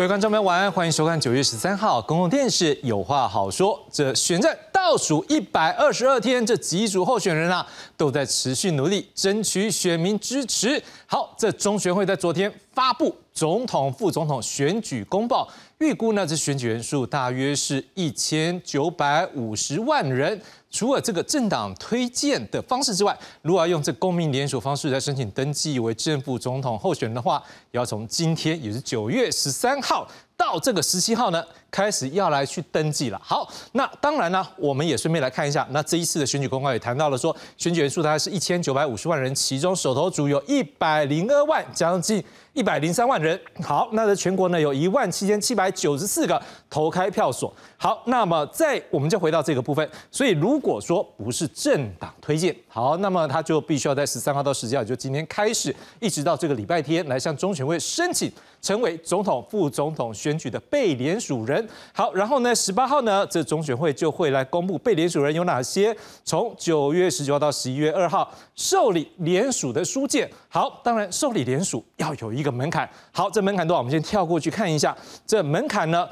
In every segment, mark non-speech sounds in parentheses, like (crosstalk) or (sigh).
各位观众朋友，晚安，欢迎收看九月十三号公共电视《有话好说》。这选战倒数一百二十二天，这几组候选人啊，都在持续努力争取选民支持。好，这中选会在昨天发布总统、副总统选举公报，预估呢，这选举人数大约是一千九百五十万人。除了这个政党推荐的方式之外，如果要用这公民联署方式来申请登记为正副总统候选人的话，要从今天也是九月十三号到这个十七号呢，开始要来去登记了。好，那当然呢，我们也顺便来看一下，那这一次的选举公告也谈到了说，选举人数大概是一千九百五十万人，其中手头族有一百零二万，将近。一百零三万人，好，那在全国呢有一万七千七百九十四个投开票所。好，那么在我们就回到这个部分，所以如果说不是政党推荐，好，那么他就必须要在十三号到十七号，就今天开始，一直到这个礼拜天来向中选会申请。成为总统、副总统选举的被联署人。好，然后呢，十八号呢，这中选会就会来公布被联署人有哪些。从九月十九号到十一月二号受理联署的书件。好，当然受理联署要有一个门槛。好，这门槛多少？我们先跳过去看一下。这门槛呢？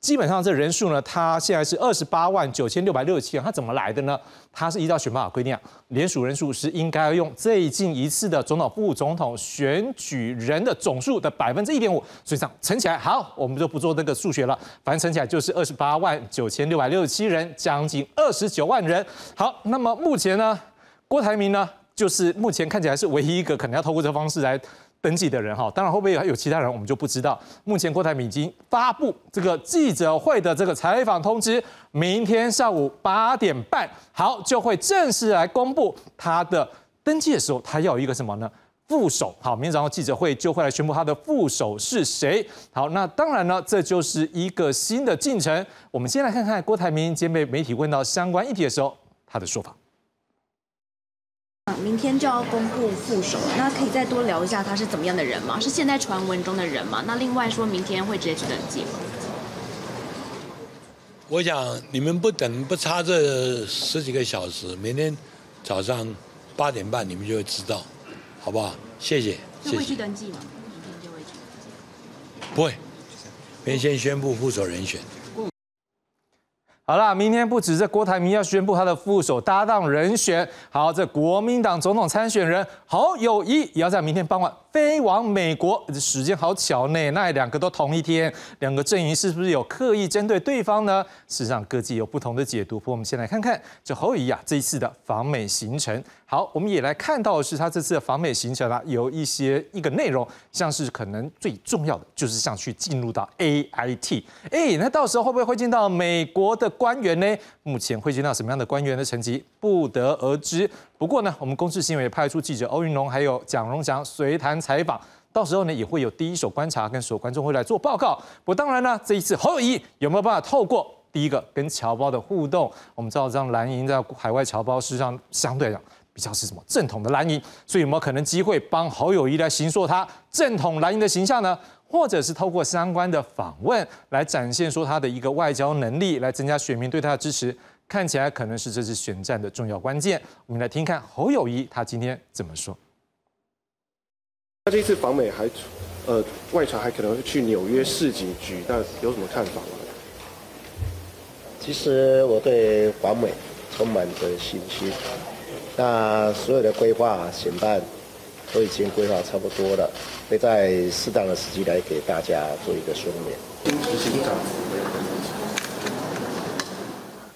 基本上这人数呢，它现在是二十八万九千六百六十七人，它怎么来的呢？它是依照选拔法规定啊，联署人数是应该用最近一次的总统、副总统选举人的总数的百分之一点五，所以这样乘起来，好，我们就不做那个数学了，反正乘起来就是二十八万九千六百六十七人，将近二十九万人。好，那么目前呢，郭台铭呢，就是目前看起来是唯一一个可能要透过这个方式来。登记的人哈，当然会不会还有其他人，我们就不知道。目前郭台铭已经发布这个记者会的这个采访通知，明天上午八点半，好就会正式来公布他的登记的时候，他要一个什么呢？副手。好，明天早上记者会就会来宣布他的副手是谁。好，那当然呢，这就是一个新的进程。我们先来看看郭台铭今天被媒体问到相关议题的时候，他的说法。明天就要公布副手了，那可以再多聊一下他是怎么样的人吗？是现在传闻中的人吗？那另外说明天会直接去登记吗？我想你们不等不差这十几个小时，明天早上八点半你们就会知道，好不好？谢谢。就会去登记吗？明天就会去。不会，明天先宣布副手人选。好了，明天不止这郭台铭要宣布他的副手搭档人选，好，这国民党总统参选人侯友谊也要在明天傍晚。飞往美国，时间好巧呢。那两个都同一天，两个阵营是不是有刻意针对对方呢？事实上，各自有不同的解读。不过，我们先来看看这侯友谊啊这一次的访美行程。好，我们也来看到的是他这次的访美行程啊，有一些一个内容，像是可能最重要的就是像去进入到 A I T。哎，那到时候会不会会见到美国的官员呢？目前会见到什么样的官员的成绩不得而知。不过呢，我们公司新闻也派出记者欧云龙还有蒋荣祥随谈采访，到时候呢也会有第一手观察跟所有观众会来做报告。不过当然呢，这一次侯友谊有没有办法透过第一个跟侨胞的互动？我们知道这样蓝营在海外侨胞事实上相对来讲比较是什么正统的蓝营，所以有没有可能机会帮侯友谊来形塑他正统蓝营的形象呢？或者是透过相关的访问来展现说他的一个外交能力，来增加选民对他的支持？看起来可能是这次选战的重要关键。我们来听看侯友谊他今天怎么说。他这次访美还，呃，外传还可能会去纽约市警局，那有什么看法吗？其实我对访美充满着信心。那所有的规划、选办都已经规划差不多了，会在适当的时机来给大家做一个说明。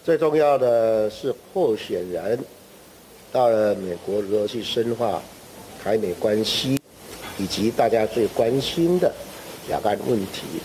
最重要的是候选人到了美国如何去深化台美关系，以及大家最关心的两岸问题。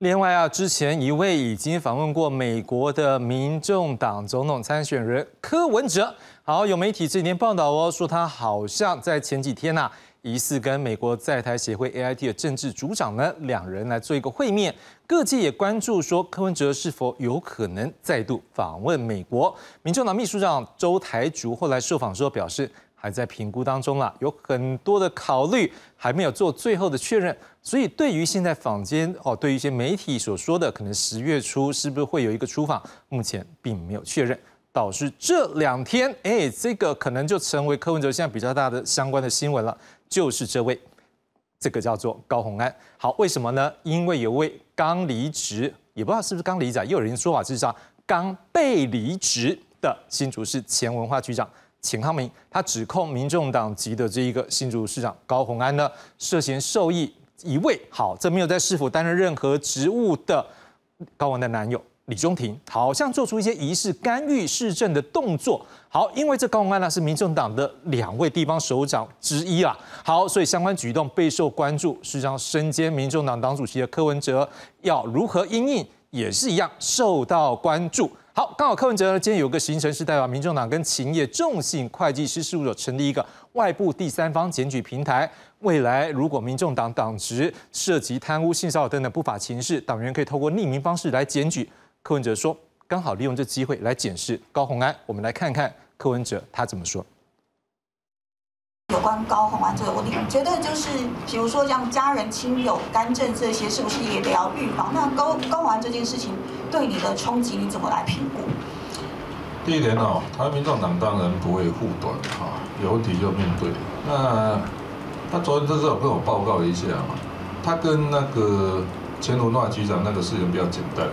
另外啊，之前一位已经访问过美国的民众党总统参选人柯文哲，好，有媒体这几天报道哦，说他好像在前几天呐。疑似跟美国在台协会 AIT 的政治组长呢，两人来做一个会面。各界也关注说，柯文哲是否有可能再度访问美国？民众党秘书长周台竹后来受访时候表示，还在评估当中啦，有很多的考虑，还没有做最后的确认。所以，对于现在坊间哦，对于一些媒体所说的，可能十月初是不是会有一个出访，目前并没有确认。导致这两天，哎，这个可能就成为柯文哲现在比较大的相关的新闻了。就是这位这个叫做高虹安。好，为什么呢？因为有位刚离职，也不知道是不是刚离职，又有人说法是讲刚被离职的新竹市前文化局长钱康明，他指控民众党籍的这一个新竹市长高虹安呢，涉嫌受益一位好，这没有在市府担任任何职务的高文的男友。李中庭好像做出一些疑似干预市政的动作。好，因为这高虹安呢是民众党的两位地方首长之一啊。好，所以相关举动备受关注。事实上，身兼民众党党主席的柯文哲要如何应应，也是一样受到关注。好，刚好柯文哲呢今天有个行程是代表民众党跟勤业众信会计师事务所成立一个外部第三方检举平台。未来如果民众党党职涉及贪污、性骚扰等等不法情事，党员可以透过匿名方式来检举。柯文哲说：“刚好利用这机会来检视高虹安，我们来看看柯文哲他怎么说。有关高虹安这个问题，觉得就是，比如说像家人亲友干政这些，是不是也得要预防？那高高虹安这件事情对你的冲击，你怎么来评估？第一点哦，台湾民众党当然不会护短哈，有问题就面对。那他昨天就是有跟我报告一下嘛，他跟那个。”前文化局长那个事情比较简单，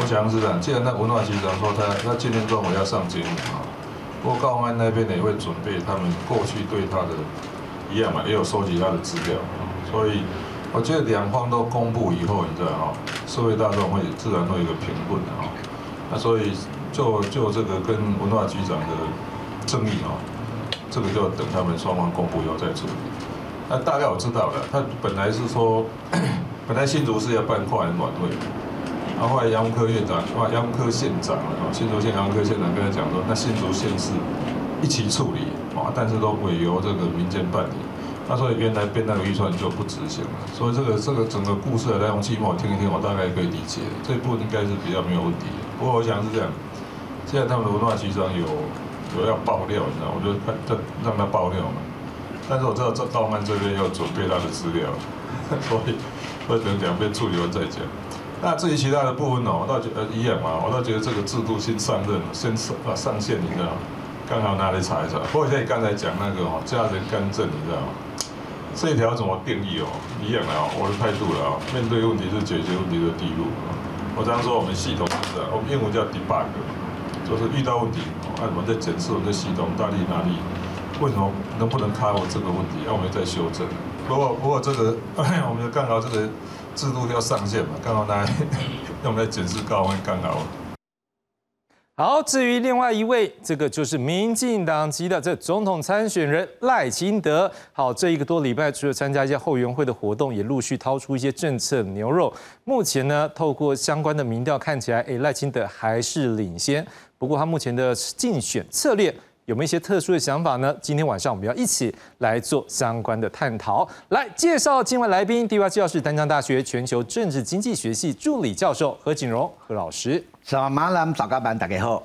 我想是这样。既然那文化局长说他他今天中午要上节目啊，不过高安那边呢也会准备他们过去对他的一样嘛，也有收集他的资料。所以我觉得两方都公布以后，你知道哈，社会大众会自然会有一个评论的哈。那所以就就这个跟文化局长的争议啊，这个就要等他们双方公布以后再处理。那大概我知道了，他本来是说。本来新竹是要办跨年晚会，然后后来杨科院长、哇杨科县长啊，新竹县杨科县长跟他讲说，那新竹县市一起处理，啊，但是都委由这个民间办理，那所以原来编那个预算就不执行了，所以这个这个整个故事的来龙去脉，我听一听，我大概可以理解，这一步应该是比较没有问题。不过我想是这样，现在他们的文化局长有有要爆料，你知道，我就看让让他爆料嘛，但是我知道这道曼这边要准备他的资料，(laughs) 所以。或者两边处理完再讲。那至于其他的部分呢，我倒觉得一样嘛，我倒觉得这个制度先上任，先上啊上线，你知道？刚好拿来查一查。不过像你刚才讲那个哦，家人干政，你知道？这一条怎么定义哦？一样的哦，我的态度了啊，面对问题是解决问题的第一步。我常说我们系统是啊，我们英文叫 debug，就是遇到问题，啊，我们在检测我们的系统到底哪里，为什么能不能开我这个问题，要我们再修正。不过，不过这个 (laughs) 我们的刚好这个制度要上线嘛，刚好来 (laughs) 用来检视高温，刚好。好，至于另外一位，这个就是民进党籍的这总统参选人赖清德。好，这一个多礼拜，除了参加一些后援会的活动，也陆续掏出一些政策牛肉。目前呢，透过相关的民调看起来，哎，赖清德还是领先。不过他目前的竞选策略。有没有一些特殊的想法呢？今天晚上我们要一起来做相关的探讨。来介绍今晚来宾，第一位教授是丹江大学全球政治经济学系助理教授何景荣何老师。早马兰早高班，大家好。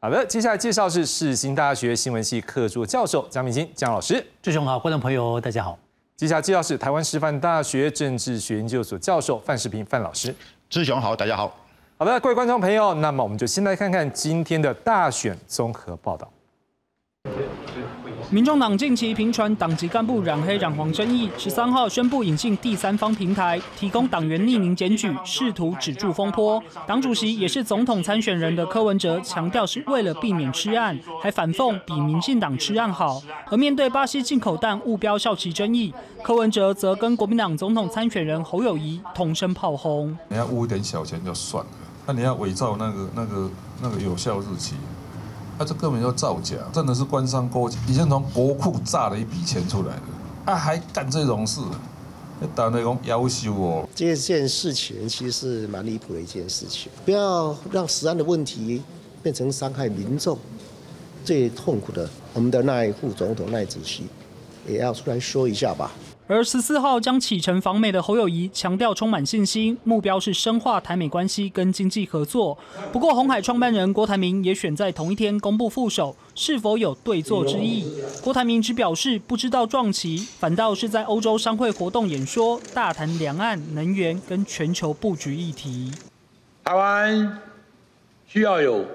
好的，接下来介绍是世新大学新闻系客座教授江明金江老师。志雄好，观众朋友大家好。接下来介绍是台湾师范大学政治学研究所教授范世平范老师。志雄好，大家好。好的，各位观众朋友，那么我们就先来看看今天的大选综合报道。民众党近期频传党籍干部染黑染黄争议，十三号宣布引进第三方平台，提供党员匿名检举，试图止住风波。党主席也是总统参选人的柯文哲强调，是为了避免吃案，还反讽比民进党吃案好。而面对巴西进口蛋误标效期争议，柯文哲则跟国民党总统参选人侯友谊同声炮轰：你要污一点小钱就算了，那你要伪造那个那个那个有效日期？他这根本就造假，真的是官商勾结，已经从国库炸了一笔钱出来了，啊，还干这种事，打那种要求哦。这件事情其实是蛮离谱的一件事情，不要让实案的问题变成伤害民众。最痛苦的，我们的赖副总统赖主席也要出来说一下吧。而十四号将启程访美的侯友谊强调充满信心，目标是深化台美关系跟经济合作。不过，红海创办人郭台铭也选在同一天公布副手，是否有对坐之意？郭台铭只表示不知道撞旗，反倒是在欧洲商会活动演说，大谈两岸、能源跟全球布局议题。台湾需要有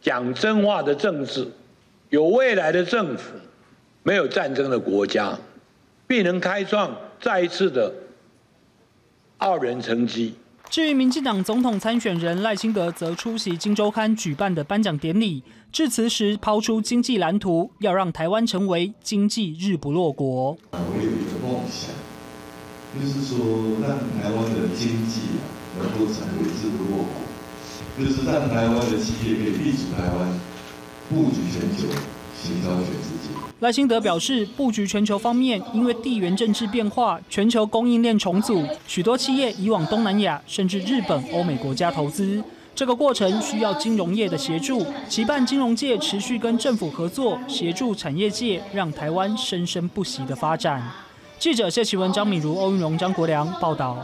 讲真话的政治，有未来的政府，没有战争的国家。必能开创再一次的傲人成绩。至于民进党总统参选人赖清德，则出席《金周刊》举办的颁奖典礼，致辞时抛出经济蓝图，要让台湾成为经济日不落国。我有一个梦想，就是说让台湾的经济啊能够成为日不落国，就是让台湾的企业可以立足台湾，布局全球，行销全世界。赖清德表示，布局全球方面，因为地缘政治变化、全球供应链重组，许多企业移往东南亚甚至日本、欧美国家投资。这个过程需要金融业的协助，期盼金融界持续跟政府合作，协助产业界，让台湾生生不息的发展。记者谢启文、张敏如、欧云荣、张国良报道。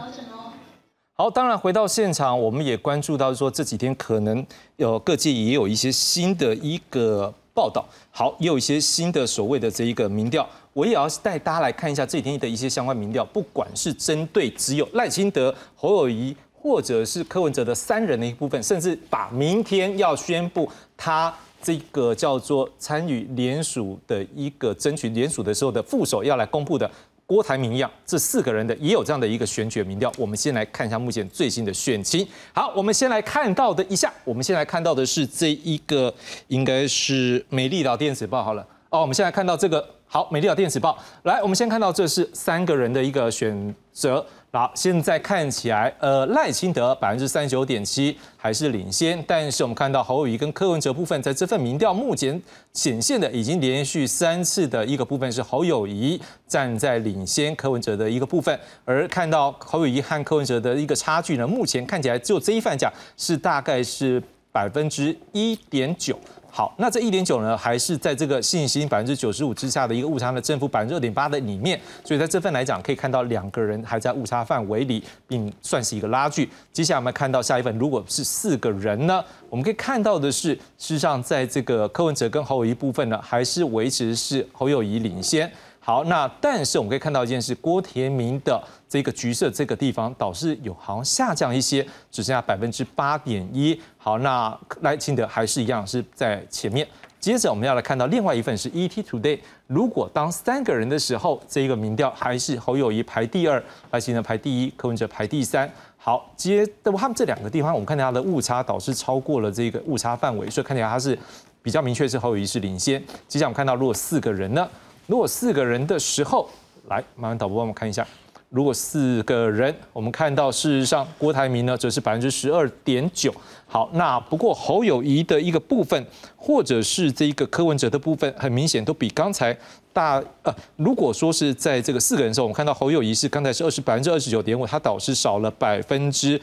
好，当然回到现场，我们也关注到说这几天可能有各界也有一些新的一个。报道好，也有一些新的所谓的这一个民调，我也要带大家来看一下这几天的一些相关民调，不管是针对只有赖清德、侯友谊，或者是柯文哲的三人的一部分，甚至把明天要宣布他这个叫做参与联署的一个争取联署的时候的副手要来公布的。郭台铭一样，这四个人的也有这样的一个选举民调。我们先来看一下目前最新的选情。好，我们先来看到的一下，我们先来看到的是这一个，应该是美丽岛电子报好了。哦，我们现在看到这个，好，美丽岛电子报，来，我们先看到这是三个人的一个选择。好，现在看起来，呃，赖清德百分之三十九点七还是领先，但是我们看到侯友谊跟柯文哲部分，在这份民调目前显现的已经连续三次的一个部分是侯友谊站在领先柯文哲的一个部分，而看到侯友谊和柯文哲的一个差距呢，目前看起来只有这一份价是大概是百分之一点九。好，那这一点九呢，还是在这个信心百分之九十五之下的一个误差的正负百分之二点八的里面，所以在这份来讲，可以看到两个人还在误差范围里，并算是一个拉锯。接下来我们看到下一份，如果是四个人呢，我们可以看到的是，事实上在这个柯文哲跟侯友谊部分呢，还是维持是侯友谊领先。好，那但是我们可以看到一件事，郭田明的这个橘色这个地方导致有好像下降一些，只剩下百分之八点一。好，那赖清德还是一样是在前面。接着我们要来看到另外一份是 ET Today，如果当三个人的时候，这一个民调还是侯友谊排第二，赖清德排第一，柯文哲排第三。好，接的他们这两个地方，我们看到它的误差导致超过了这个误差范围，所以看起来它是比较明确是侯友谊是领先。接下来我们看到如果四个人呢？如果四个人的时候，来，麻烦导播帮我们看一下。如果四个人，我们看到事实上郭台铭呢，则是百分之十二点九。好，那不过侯友谊的一个部分，或者是这一个柯文哲的部分，很明显都比刚才大。呃，如果说是在这个四个人的时候，我们看到侯友谊是刚才是二十百分之二十九点五，他导致少了百分之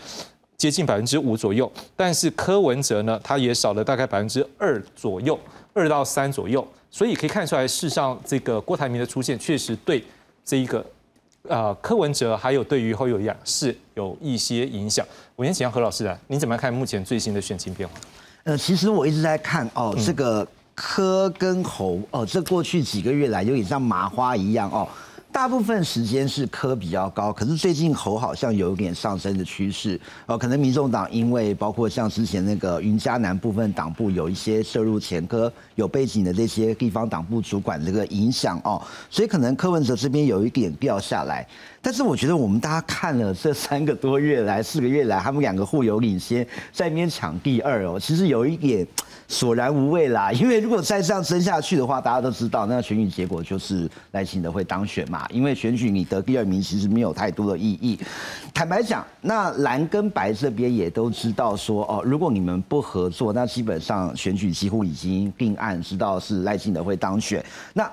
接近百分之五左右。但是柯文哲呢，他也少了大概百分之二左右，二到三左右。所以可以看出来，事实上这个郭台铭的出现，确实对这一个呃柯文哲还有对于侯友宜是有一些影响。我先请教何老师啊，你怎么看目前最新的选情变化？呃，其实我一直在看哦，这个柯跟侯哦，这过去几个月来有点像麻花一样哦。大部分时间是科比较高，可是最近侯好像有一点上升的趋势哦。可能民众党因为包括像之前那个云嘉南部分党部有一些涉入前科有背景的这些地方党部主管这个影响哦，所以可能柯文哲这边有一点掉下来。但是我觉得我们大家看了这三个多月来、四个月来，他们两个互有领先，在那边抢第二哦，其实有一点。索然无味啦，因为如果再这样争下去的话，大家都知道，那选举结果就是赖清德会当选嘛。因为选举你得第二名其实没有太多的意义。坦白讲，那蓝跟白这边也都知道说，哦，如果你们不合作，那基本上选举几乎已经定案，知道是赖清德会当选。那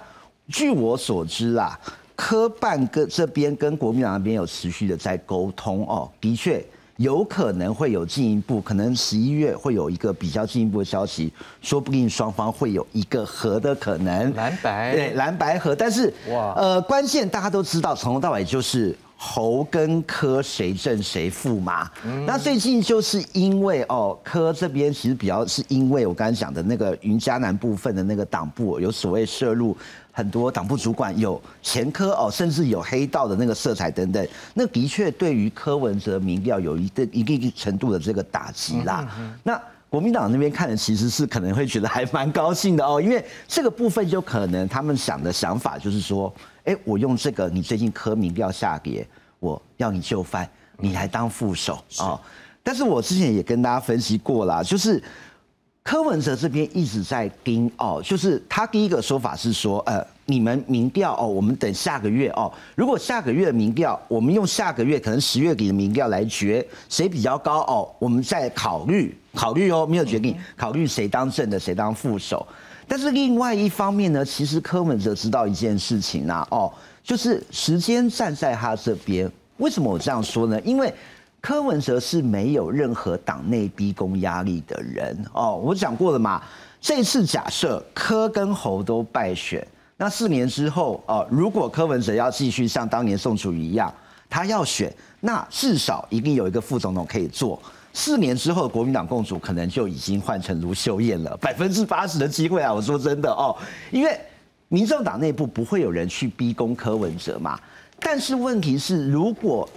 据我所知啊，科办跟这边跟国民党那边有持续的在沟通哦，的确。有可能会有进一步，可能十一月会有一个比较进一步的消息，说不定双方会有一个和的可能。蓝白对蓝白和，但是哇，呃，关键大家都知道，从头到尾就是侯跟柯谁正谁负嘛。那最近就是因为哦，柯这边其实比较是因为我刚才讲的那个云嘉南部分的那个党部有所谓涉入。很多党部主管有前科哦，甚至有黑道的那个色彩等等，那的确对于柯文哲民调有一定一定程度的这个打击啦。那。国民党那边看的其实是可能会觉得还蛮高兴的哦，因为这个部分就可能他们想的想法就是说，哎，我用这个你最近柯民调下跌，我要你就范，你来当副手啊。但是我之前也跟大家分析过啦，就是柯文哲这边一直在盯哦，就是他第一个说法是说，呃。你们民调哦，我们等下个月哦。如果下个月的民调，我们用下个月可能十月底的民调来决谁比较高哦，我们再考虑 (laughs) 考虑哦，没有决定考虑谁当正的，谁当副手。但是另外一方面呢，其实柯文哲知道一件事情啊，哦，就是时间站在他这边。为什么我这样说呢？因为柯文哲是没有任何党内逼宫压力的人哦。我讲过了嘛，这次假设柯跟侯都败选。那四年之后，哦，如果柯文哲要继续像当年宋楚瑜一样，他要选，那至少一定有一个副总统可以做。四年之后，国民党共主可能就已经换成卢秀燕了，百分之八十的机会啊！我说真的哦，因为民众党内部不会有人去逼宫柯文哲嘛。但是问题是，如果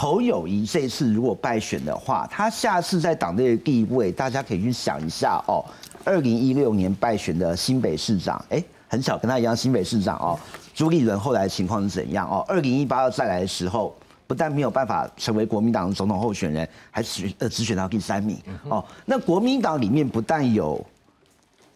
侯友谊这次如果败选的话，他下次在党内的地位，大家可以去想一下哦。二零一六年败选的新北市长，哎。很巧，跟他一样，新北市长哦，朱立伦后来情况是怎样哦？二零一八再来的时候，不但没有办法成为国民党的总统候选人，还只呃只选到第三名哦。那国民党里面不但有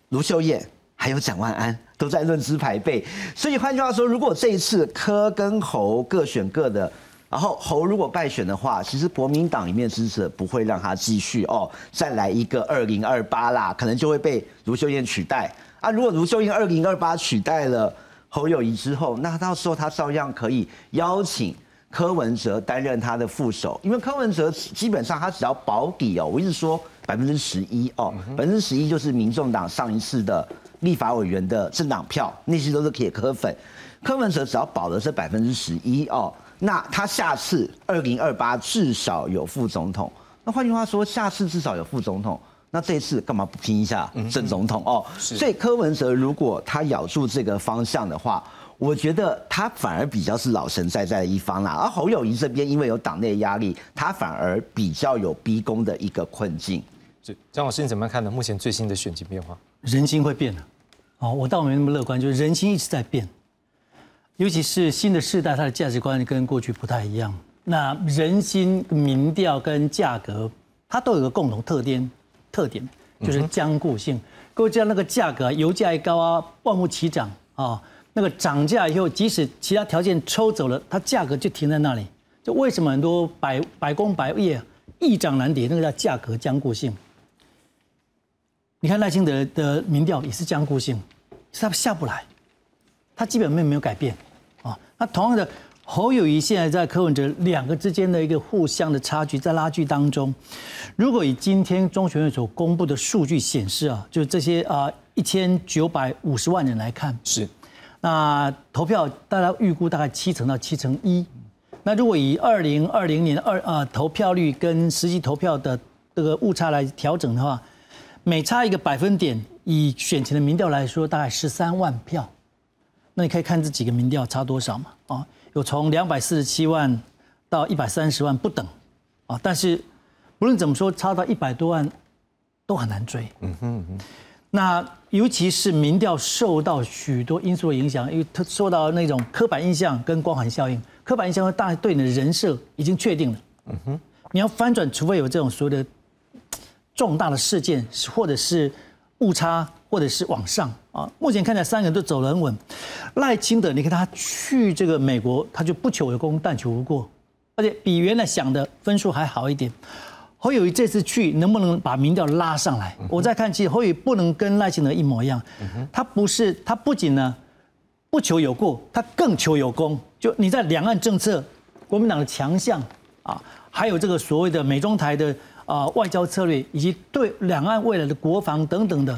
卢秀燕，还有蒋万安，都在论资排辈。所以换句话说，如果这一次柯跟侯各选各的，然后侯如果败选的话，其实国民党里面支持者不会让他继续哦，再来一个二零二八啦，可能就会被卢秀燕取代。啊，如果卢秀燕二零二八取代了侯友谊之后，那到时候他照样可以邀请柯文哲担任他的副手，因为柯文哲基本上他只要保底哦，我一直说百分之十一哦，百分之十一就是民众党上一次的立法委员的政党票，那些都是铁柯粉，柯文哲只要保的是百分之十一哦，那他下次二零二八至少有副总统，那换句话说，下次至少有副总统。那这次干嘛不拼一下正总统哦？所以柯文哲如果他咬住这个方向的话，我觉得他反而比较是老神在在的一方啦。而侯友谊这边因为有党内压力，他反而比较有逼宫的一个困境。张老师你怎么看呢？目前最新的选情变化，人心会变的。哦，我倒没那么乐观，就是人心一直在变，尤其是新的世代，他的价值观跟过去不太一样。那人心、民调跟价格，它都有个共同特点。特点就是僵固性。各位知道那个价格，油价一高啊，万物齐涨啊。那个涨价以后，即使其他条件抽走了，它价格就停在那里。就为什么很多百百工百业一涨难跌？那个叫价格僵固性。你看赖清德的民调也是僵固性，是他下不来，他基本面没有改变啊。那同样的。侯友谊现在在柯文哲两个之间的一个互相的差距在拉锯当中，如果以今天中选会所公布的数据显示啊，就是这些啊一千九百五十万人来看是，那投票大家预估大概七成到七成一，那如果以二零二零年二啊投票率跟实际投票的这个误差来调整的话，每差一个百分点，以选前的民调来说，大概十三万票，那你可以看这几个民调差多少嘛啊？有从两百四十七万到一百三十万不等，啊，但是不论怎么说，差到一百多万都很难追。嗯哼哼。那尤其是民调受到许多因素的影响，因为它受到那种刻板印象跟光环效应。刻板印象大对你的人设已经确定了。嗯哼。你要翻转，除非有这种所谓的重大的事件，或者是误差。或者是往上啊，目前看起来三个人都走得很稳。赖清德，你看他去这个美国，他就不求有功，但求无过，而且比原来想的分数还好一点。侯友谊这次去能不能把民调拉上来？我再看，其实侯友谊不能跟赖清德一模一样，他不是，他不仅呢不求有过，他更求有功。就你在两岸政策、国民党的强项啊，还有这个所谓的美中台的啊外交策略，以及对两岸未来的国防等等的。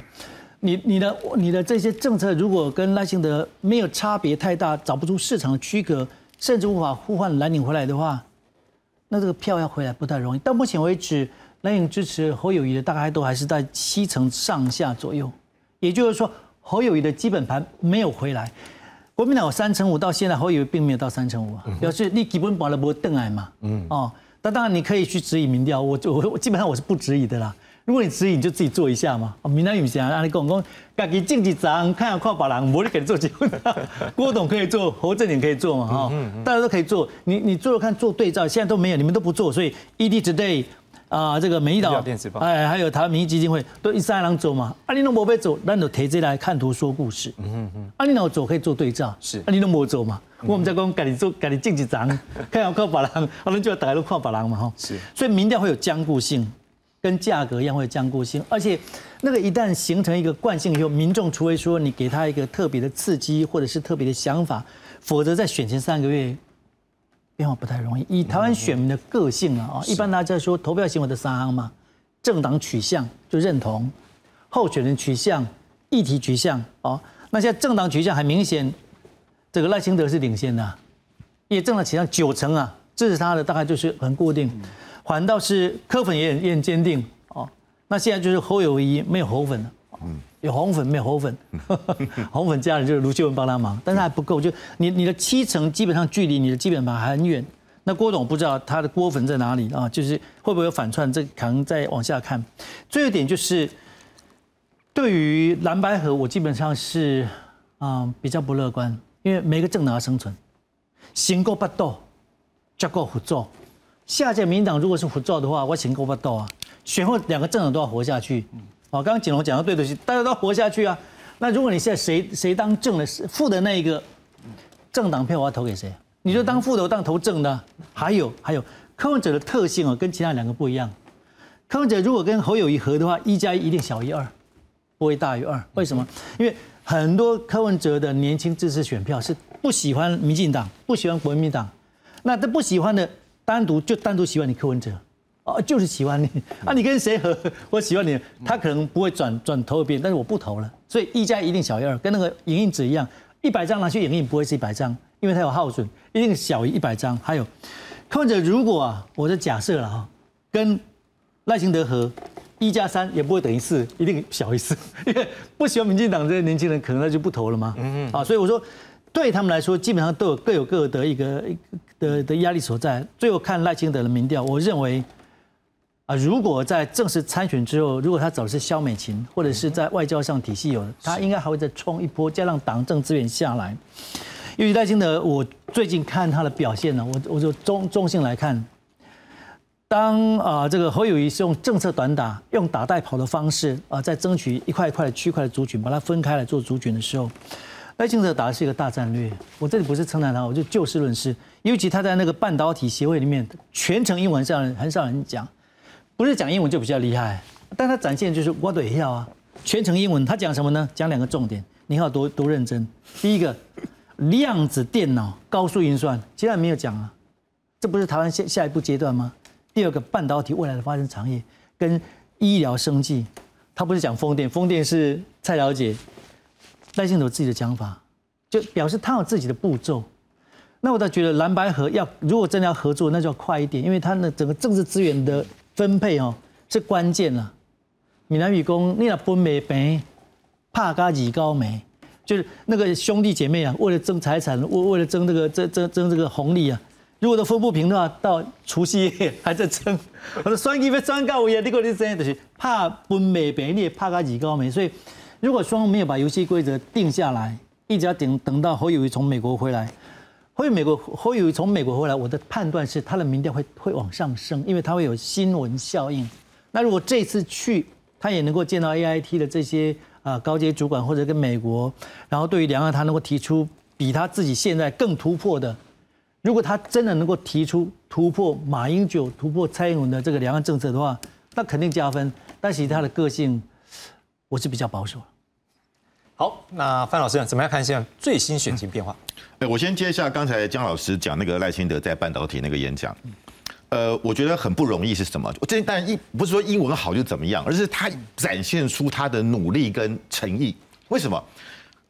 你你的你的这些政策如果跟赖清德没有差别太大，找不出市场的区隔，甚至无法呼唤蓝领回来的话，那这个票要回来不太容易。到目前为止，蓝领支持侯友谊的大概都还是在七成上下左右，也就是说侯友谊的基本盘没有回来。国民党有三成五，到现在侯友谊并没有到三成五啊，表示你基本保了不邓矮嘛。嗯哦，那当然你可以去质疑民调，我我我基本上我是不质疑的啦。如果你质疑，你就自己做一下嘛。闽南语讲，阿里讲讲，自己政治长，看要靠别人，我你给你做结婚。郭董可以做，侯正典可以做嘛，哈，大家都可以做。你你做了看做对照，现在都没有，你们都不做，所以 ED Today 啊，这个美岛电视报，哎，还有台湾民意基金会都一三郎走嘛。啊，你都没被走，那就提这来看图说故事。嗯嗯。啊，你那走可以做对照，是。啊，你都没走嘛。我们在讲，家己做，家己政治长，看要靠别人，阿能就大家都靠别人嘛，哈。是。所以民调会有僵固性。跟价格一样会有僵固性，而且那个一旦形成一个惯性以后，民众除非说你给他一个特别的刺激或者是特别的想法，否则在选前三个月变化不太容易。以台湾选民的个性啊，啊，一般大家说投票行为的三行嘛，政党取向就认同，候选人取向、议题取向哦。那现在政党取向很明显，这个赖清德是领先的，因为政党取向九成啊，支持他的大概就是很固定。反倒是柯粉也很也很坚定哦，那现在就是侯友谊没有侯粉了，嗯，有红粉没有侯粉，(laughs) 红粉家人就是卢秀文帮他忙，但是还不够，就你你的七成基本上距离你的基本盘还很远。那郭董不知道他的郭粉在哪里啊？就是会不会有反串？这可能再往下看。最后一点就是对于蓝白河，我基本上是啊比较不乐观，因为每个政党要生存，行过不斗，结果合作。下届民党如果是不做的话，我请够不到啊！选后两个政党都要活下去。哦，刚刚景龙讲的对的是，大家都要活下去啊。那如果你现在谁谁当正的副的那一个政党票，我要投给谁？你就当副的，当投正的。还有还有，柯文哲的特性哦，跟其他两个不一样。柯文哲如果跟侯友谊合的话，一加一一定小于二，不会大于二。为什么？因为很多柯文哲的年轻支持选票是不喜欢民进党，不喜欢国民党。那这不喜欢的。单独就单独喜欢你柯文哲，哦，就是喜欢你啊！你跟谁合，(laughs) 我喜欢你，他可能不会转转投一遍，但是我不投了，所以一加一定小于二，跟那个影印纸一样，一百张拿去影印不会是一百张，因为它有耗损，一定小于一百张。还有柯文哲，如果啊，我的假设了哈，跟赖清德合，一加三也不会等于四，一定小于四，(laughs) 因为不喜欢民进党这些年轻人，可能他就不投了嘛。嗯嗯。啊，所以我说。对他们来说，基本上都有各有各的一个的的压力所在。最后看赖清德的民调，我认为啊，如果在正式参选之后，如果他走的是萧美琴，或者是在外交上体系有，他应该还会再冲一波，加上党政资源下来。因为赖清德，我最近看他的表现呢，我我就中中性来看，当啊这个侯友谊是用政策短打，用打带跑的方式啊，在争取一块一块的区块的族群，把它分开来做族群的时候。赖清德打的是一个大战略，我这里不是称赞他，我就就事论事。尤其他在那个半导体协会里面，全程英文上很少人讲，不是讲英文就比较厉害，但他展现就是我得要啊，全程英文。他讲什么呢？讲两个重点，你要多多认真。第一个，量子电脑、高速运算，其他没有讲啊，这不是台湾下下一步阶段吗？第二个，半导体未来的发展产业跟医疗生计，他不是讲风电，风电是蔡小姐。赖清德自己的讲法，就表示他有自己的步骤。那我倒觉得蓝白合要如果真的要合作，那就要快一点，因为他的整个政治资源的分配哦是关键了。闽南语讲，你那分没平，怕加以高没，就是那个兄弟姐妹啊，为了争财产，为为了争这个争争争这个红利啊，如果都分不平的话，到除夕夜还在争，我说 (laughs) 双击被双高位啊，你个你真就是怕分没平，你也怕加以高没，所以。如果双方没有把游戏规则定下来，一直要等等到侯友谊从美国回来，侯友美国侯友谊从美国回来，我的判断是他的民调会会往上升，因为他会有新闻效应。那如果这次去，他也能够见到 A I T 的这些啊高阶主管，或者跟美国，然后对于两岸他能够提出比他自己现在更突破的，如果他真的能够提出突破马英九、突破蔡英文的这个两岸政策的话，那肯定加分。但其实他的个性。我是比较保守好，那范老师怎么样看现在最新选情变化？哎，我先接一下刚才江老师讲那个赖清德在半导体那个演讲。呃，我觉得很不容易是什么？我这当然一不是说英文好就怎么样，而是他展现出他的努力跟诚意。为什么？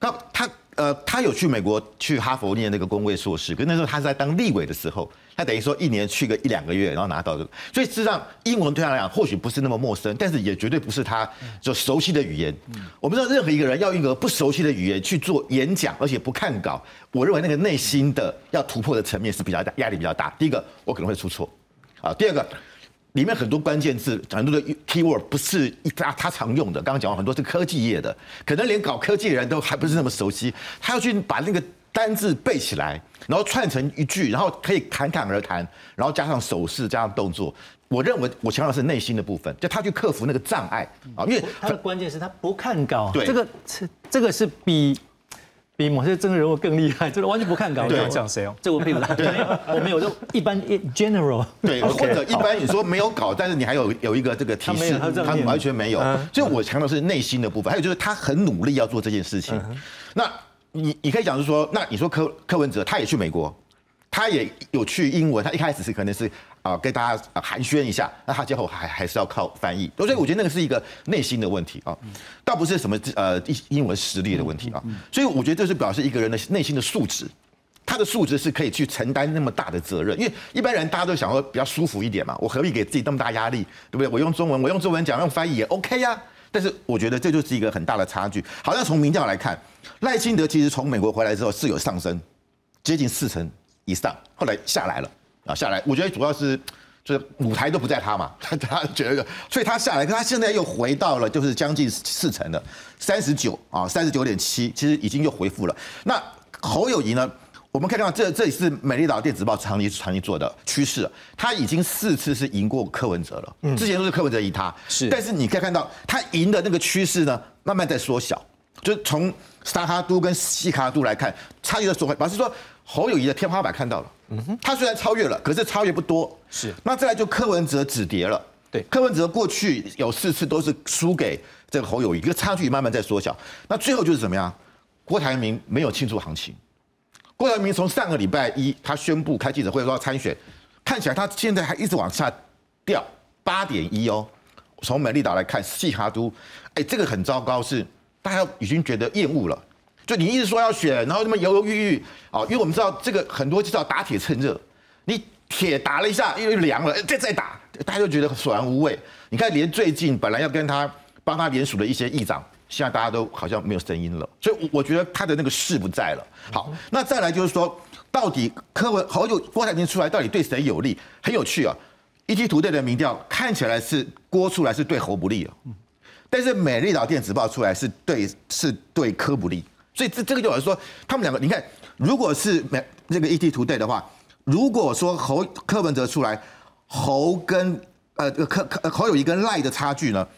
他他。呃，他有去美国去哈佛念那个工位硕士，可那时候他在当立委的时候，他等于说一年去个一两个月，然后拿到这个，所以事实上英文对他来讲或许不是那么陌生，但是也绝对不是他就熟悉的语言。我不知道任何一个人要用一个不熟悉的语言去做演讲，而且不看稿，我认为那个内心的要突破的层面是比较大，压力比较大。第一个，我可能会出错，啊，第二个。里面很多关键字，很多的 keyword 不是一他他常用的。刚刚讲了很多是科技业的，可能连搞科技的人都还不是那么熟悉。他要去把那个单字背起来，然后串成一句，然后可以侃侃而谈，然后加上手势，加上动作。我认为我强调的是内心的部分，就他去克服那个障碍啊，因为他的关键是他不看稿，对这个这这个是比比某些真人物更厉害，就是完全不看稿。对讲谁哦？这我可以不我们有就一般 general，对，或者 (laughs) 一般你说没有稿，但是你还有有一个这个提示，他完全没有。所以我强调是内心的部分，还有就是他很努力要做这件事情。那你你可以讲是说，那你说柯柯文哲他也去美国，他也有去英文，他一开始是可能是。啊，跟大家寒暄一下，那他最后还还是要靠翻译，所以我觉得那个是一个内心的问题啊，倒不是什么呃英文实力的问题啊，所以我觉得这是表示一个人的内心的素质，他的素质是可以去承担那么大的责任，因为一般人大家都想说比较舒服一点嘛，我何必给自己那么大压力，对不对？我用中文，我用中文讲，用翻译也 OK 呀。但是我觉得这就是一个很大的差距。好像从民调来看，赖清德其实从美国回来之后是有上升，接近四成以上，后来下来了。啊，下来，我觉得主要是就是舞台都不在他嘛，他 (laughs) 他觉得，所以他下来，可他现在又回到了就是将近四成的三十九啊，三十九点七，其实已经又回复了。那侯友谊呢？我们看到这这里是美丽岛电子报长期长期做的趋势，他已经四次是赢过柯文哲了，嗯之前都是柯文哲赢他，是，但是你可以看到他赢的那个趋势呢，慢慢在缩小，就从沙哈都跟西卡都来看，差距的缩小，表示说。侯友谊的天花板看到了，嗯哼，他虽然超越了，可是超越不多。是，那再来就柯文哲止跌了。对，柯文哲过去有四次都是输给这个侯友谊，一个差距慢慢在缩小。那最后就是怎么样？郭台铭没有庆祝行情。郭台铭从上个礼拜一他宣布开记者会说要参选，看起来他现在还一直往下掉八点一哦。从美丽岛来看，西哈都，哎，这个很糟糕，是大家已经觉得厌恶了。就你一直说要选，然后那么犹犹豫豫啊，因为我们知道这个很多就是要打铁趁热，你铁打了一下又凉了，再再打，大家就觉得索然无味。你看，连最近本来要跟他帮他联署的一些议长，现在大家都好像没有声音了。所以我觉得他的那个势不在了。好，那再来就是说，到底柯文好久郭台铭出来，到底对谁有利？很有趣啊！一期图队的民调看起来是郭出来是对侯不利啊，但是美丽岛电子报出来是对是对柯不利。所以这这个就好像说，他们两个，你看，如果是美这个 ET 图对的话，如果说侯柯文哲出来，侯跟呃柯柯侯友谊跟赖的差距呢，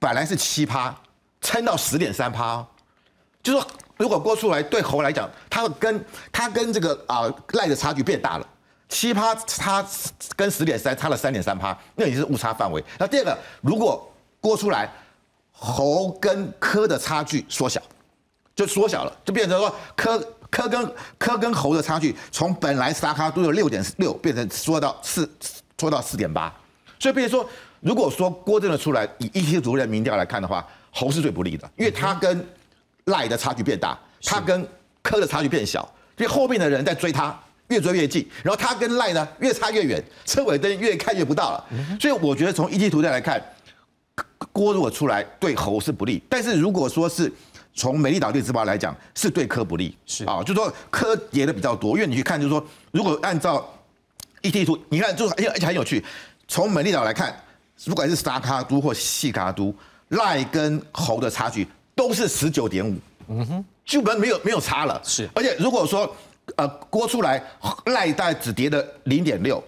本来是七趴，撑到十点三趴，就说如果郭出来对侯来讲，他跟他跟这个啊赖的差距变大了，七趴差跟十点三差了三点三趴，那也是误差范围。那第二个，如果郭出来，侯跟柯的差距缩小。就缩小了，就变成说科科跟科跟猴的差距，从本来沙卡都有六点六，变成缩到四，缩到四点八。所以，变成说，如果说郭正的出来，以一些族人民调来看的话，猴是最不利的，因为他跟赖的差距变大，他跟科的差距变小，所以后面的人在追他，越追越近，然后他跟赖呢越差越远，车尾灯越看越不到了。所以，我觉得从一级图带来看，郭如果出来对猴是不利，但是如果说是从美丽岛电子报来讲，是对科不利，是。啊，就说科跌的比较多，因为你去看，就是说，如果按照 ET 图，你看，就而且而且很有趣，从美丽岛来看，不管是沙卡都或细卡都，赖跟猴的差距都是十九点五，嗯哼，基本没有没有差了，是，而且如果说呃锅出来，赖大概只跌的零点六。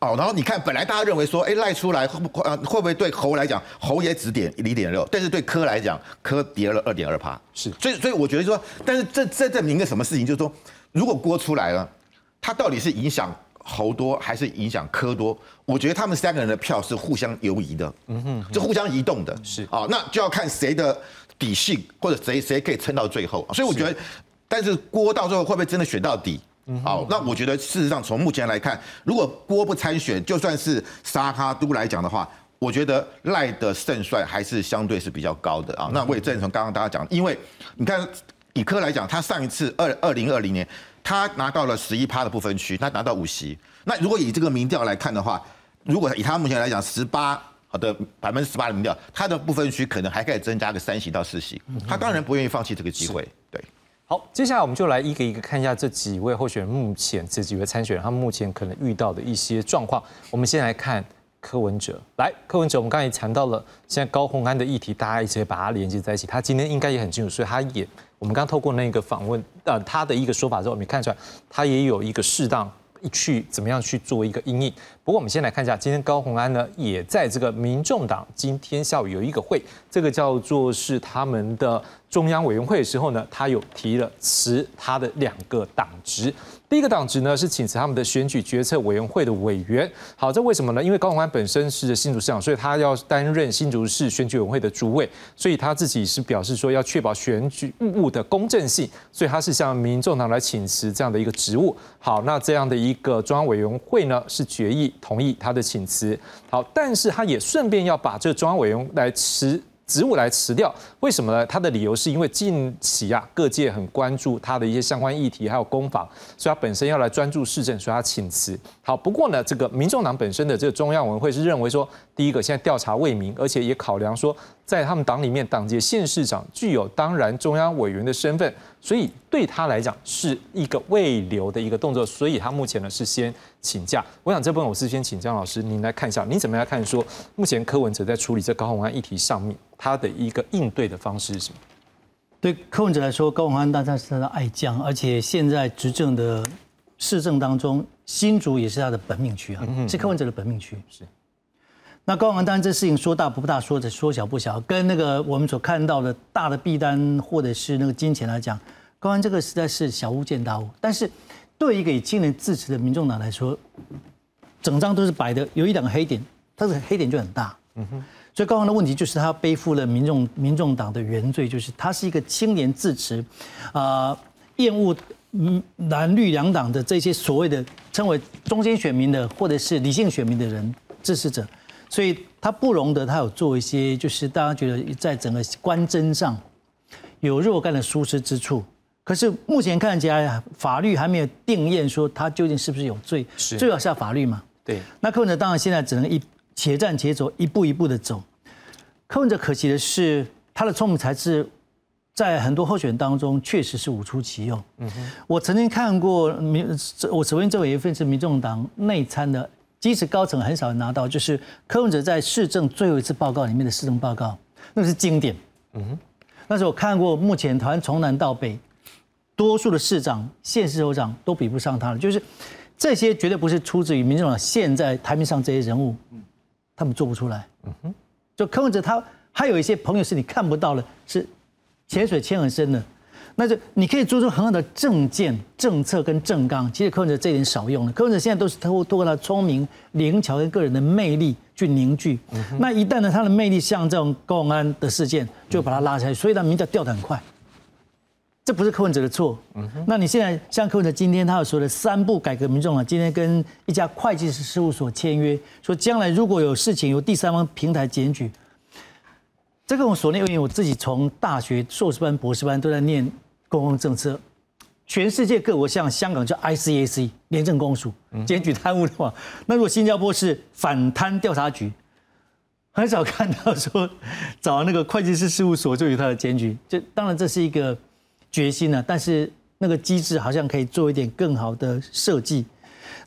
哦，然后你看，本来大家认为说，哎，赖出来会不会会不会对侯来讲，侯也只点零点六，但是对科来讲，科跌了二点二趴，是，所以所以我觉得说，但是这这证明一个什么事情，就是说，如果郭出来了，他到底是影响侯多还是影响科多？我觉得他们三个人的票是互相游移的，嗯哼，是互相移动的，是。啊，那就要看谁的底性或者谁谁可以撑到最后，所以我觉得，但是郭到最后会不会真的选到底？好，那我觉得事实上从目前来看，如果郭不参选，就算是沙哈都来讲的话，我觉得赖的胜算还是相对是比较高的啊。那我也赞成刚刚大家讲，因为你看以科来讲，他上一次二二零二零年他拿到了十一趴的部分区，他拿到五席。那如果以这个民调来看的话，如果以他目前来讲十八好的百分之十八的民调，他的部分区可能还可以增加个三席到四席，他当然不愿意放弃这个机会，好，接下来我们就来一个一个看一下这几位候选人目前这几位参选人他们目前可能遇到的一些状况。我们先来看柯文哲。来，柯文哲，我们刚才也谈到了，现在高鸿安的议题，大家一直把它连接在一起。他今天应该也很清楚，所以他也，我们刚透过那个访问，呃，他的一个说法之后，我们看出来，他也有一个适当去怎么样去做一个阴影。不过我们先来看一下，今天高虹安呢，也在这个民众党今天下午有一个会，这个叫做是他们的中央委员会的时候呢，他有提了辞他的两个党职。第一个党职呢是请辞他们的选举决策委员会的委员。好，这为什么呢？因为高虹安本身是新竹市长，所以他要担任新竹市选举委员会的主委，所以他自己是表示说要确保选举务的公正性，所以他是向民众党来请辞这样的一个职务。好，那这样的一个中央委员会呢是决议同意他的请辞。好，但是他也顺便要把这中央委员来辞。职务来辞掉，为什么呢？他的理由是因为近期啊，各界很关注他的一些相关议题，还有攻防，所以他本身要来专注市政，所以他请辞。好，不过呢，这个民众党本身的这个中央委员会是认为说，第一个现在调查未明，而且也考量说，在他们党里面，党籍县市长具有当然中央委员的身份，所以对他来讲是一个未留的一个动作，所以他目前呢是先请假。我想这部分我是先请江老师您来看一下，您怎么样看说目前柯文哲在处理这高虹安议题上面？他的一个应对的方式是什么？对柯文哲来说，高鸿安当然是他的爱将，而且现在执政的市政当中，新竹也是他的本命区啊，是柯文哲的本命区。是。那高安当然这事情说大不大，说的说小不小，跟那个我们所看到的大的币单或者是那个金钱来讲，高安这个实在是小巫见大巫。但是对一个以青年自持的民众党来说，整张都是白的，有一两个黑点，它的黑点就很大。嗯哼。所以高雄的问题就是他背负了民众民众党的原罪，就是他是一个青年自持，啊，厌恶嗯蓝绿两党的这些所谓的称为中间选民的或者是理性选民的人支持者，所以他不容得他有做一些就是大家觉得在整个官侦上有若干的疏失之处。可是目前看起来法律还没有定验说他究竟是不是有罪，最好下法律嘛。对，那柯文哲当然现在只能一。且战且走，一步一步的走。柯文哲可惜的是，他的聪明才智在很多候选人当中确实是无出其右。嗯哼，我曾经看过民，我首先这位一份是民众党内参的，即使高层很少拿到，就是柯文哲在市政最后一次报告里面的市政报告，那是经典。嗯哼，那时候我看过，目前台湾从南到北，多数的市长、县市首长都比不上他了。就是这些绝对不是出自于民众党现在台面上这些人物。他们做不出来，嗯哼，就柯文哲他还有一些朋友是你看不到的，是潜水潜很深的，那就你可以做出很好的政见、政策跟政纲。其实柯文哲这一点少用了，柯文哲现在都是通过通过他聪明、灵巧跟个人的魅力去凝聚。那一旦呢，他的魅力像这种高安的事件，就把他拉起来，所以他名调掉的很快。这不是柯文哲的错。那你现在像柯文哲今天他有说的三步改革民众啊，今天跟一家会计师事务所签约，说将来如果有事情由第三方平台检举，这个我所念，因为我自己从大学硕士班、博士班都在念公共政策，全世界各国像香港叫 ICAC 廉政公署检举贪污的话，那如果新加坡是反贪调查局，很少看到说找那个会计师事务所就有他的检举，这当然这是一个。决心呢？但是那个机制好像可以做一点更好的设计。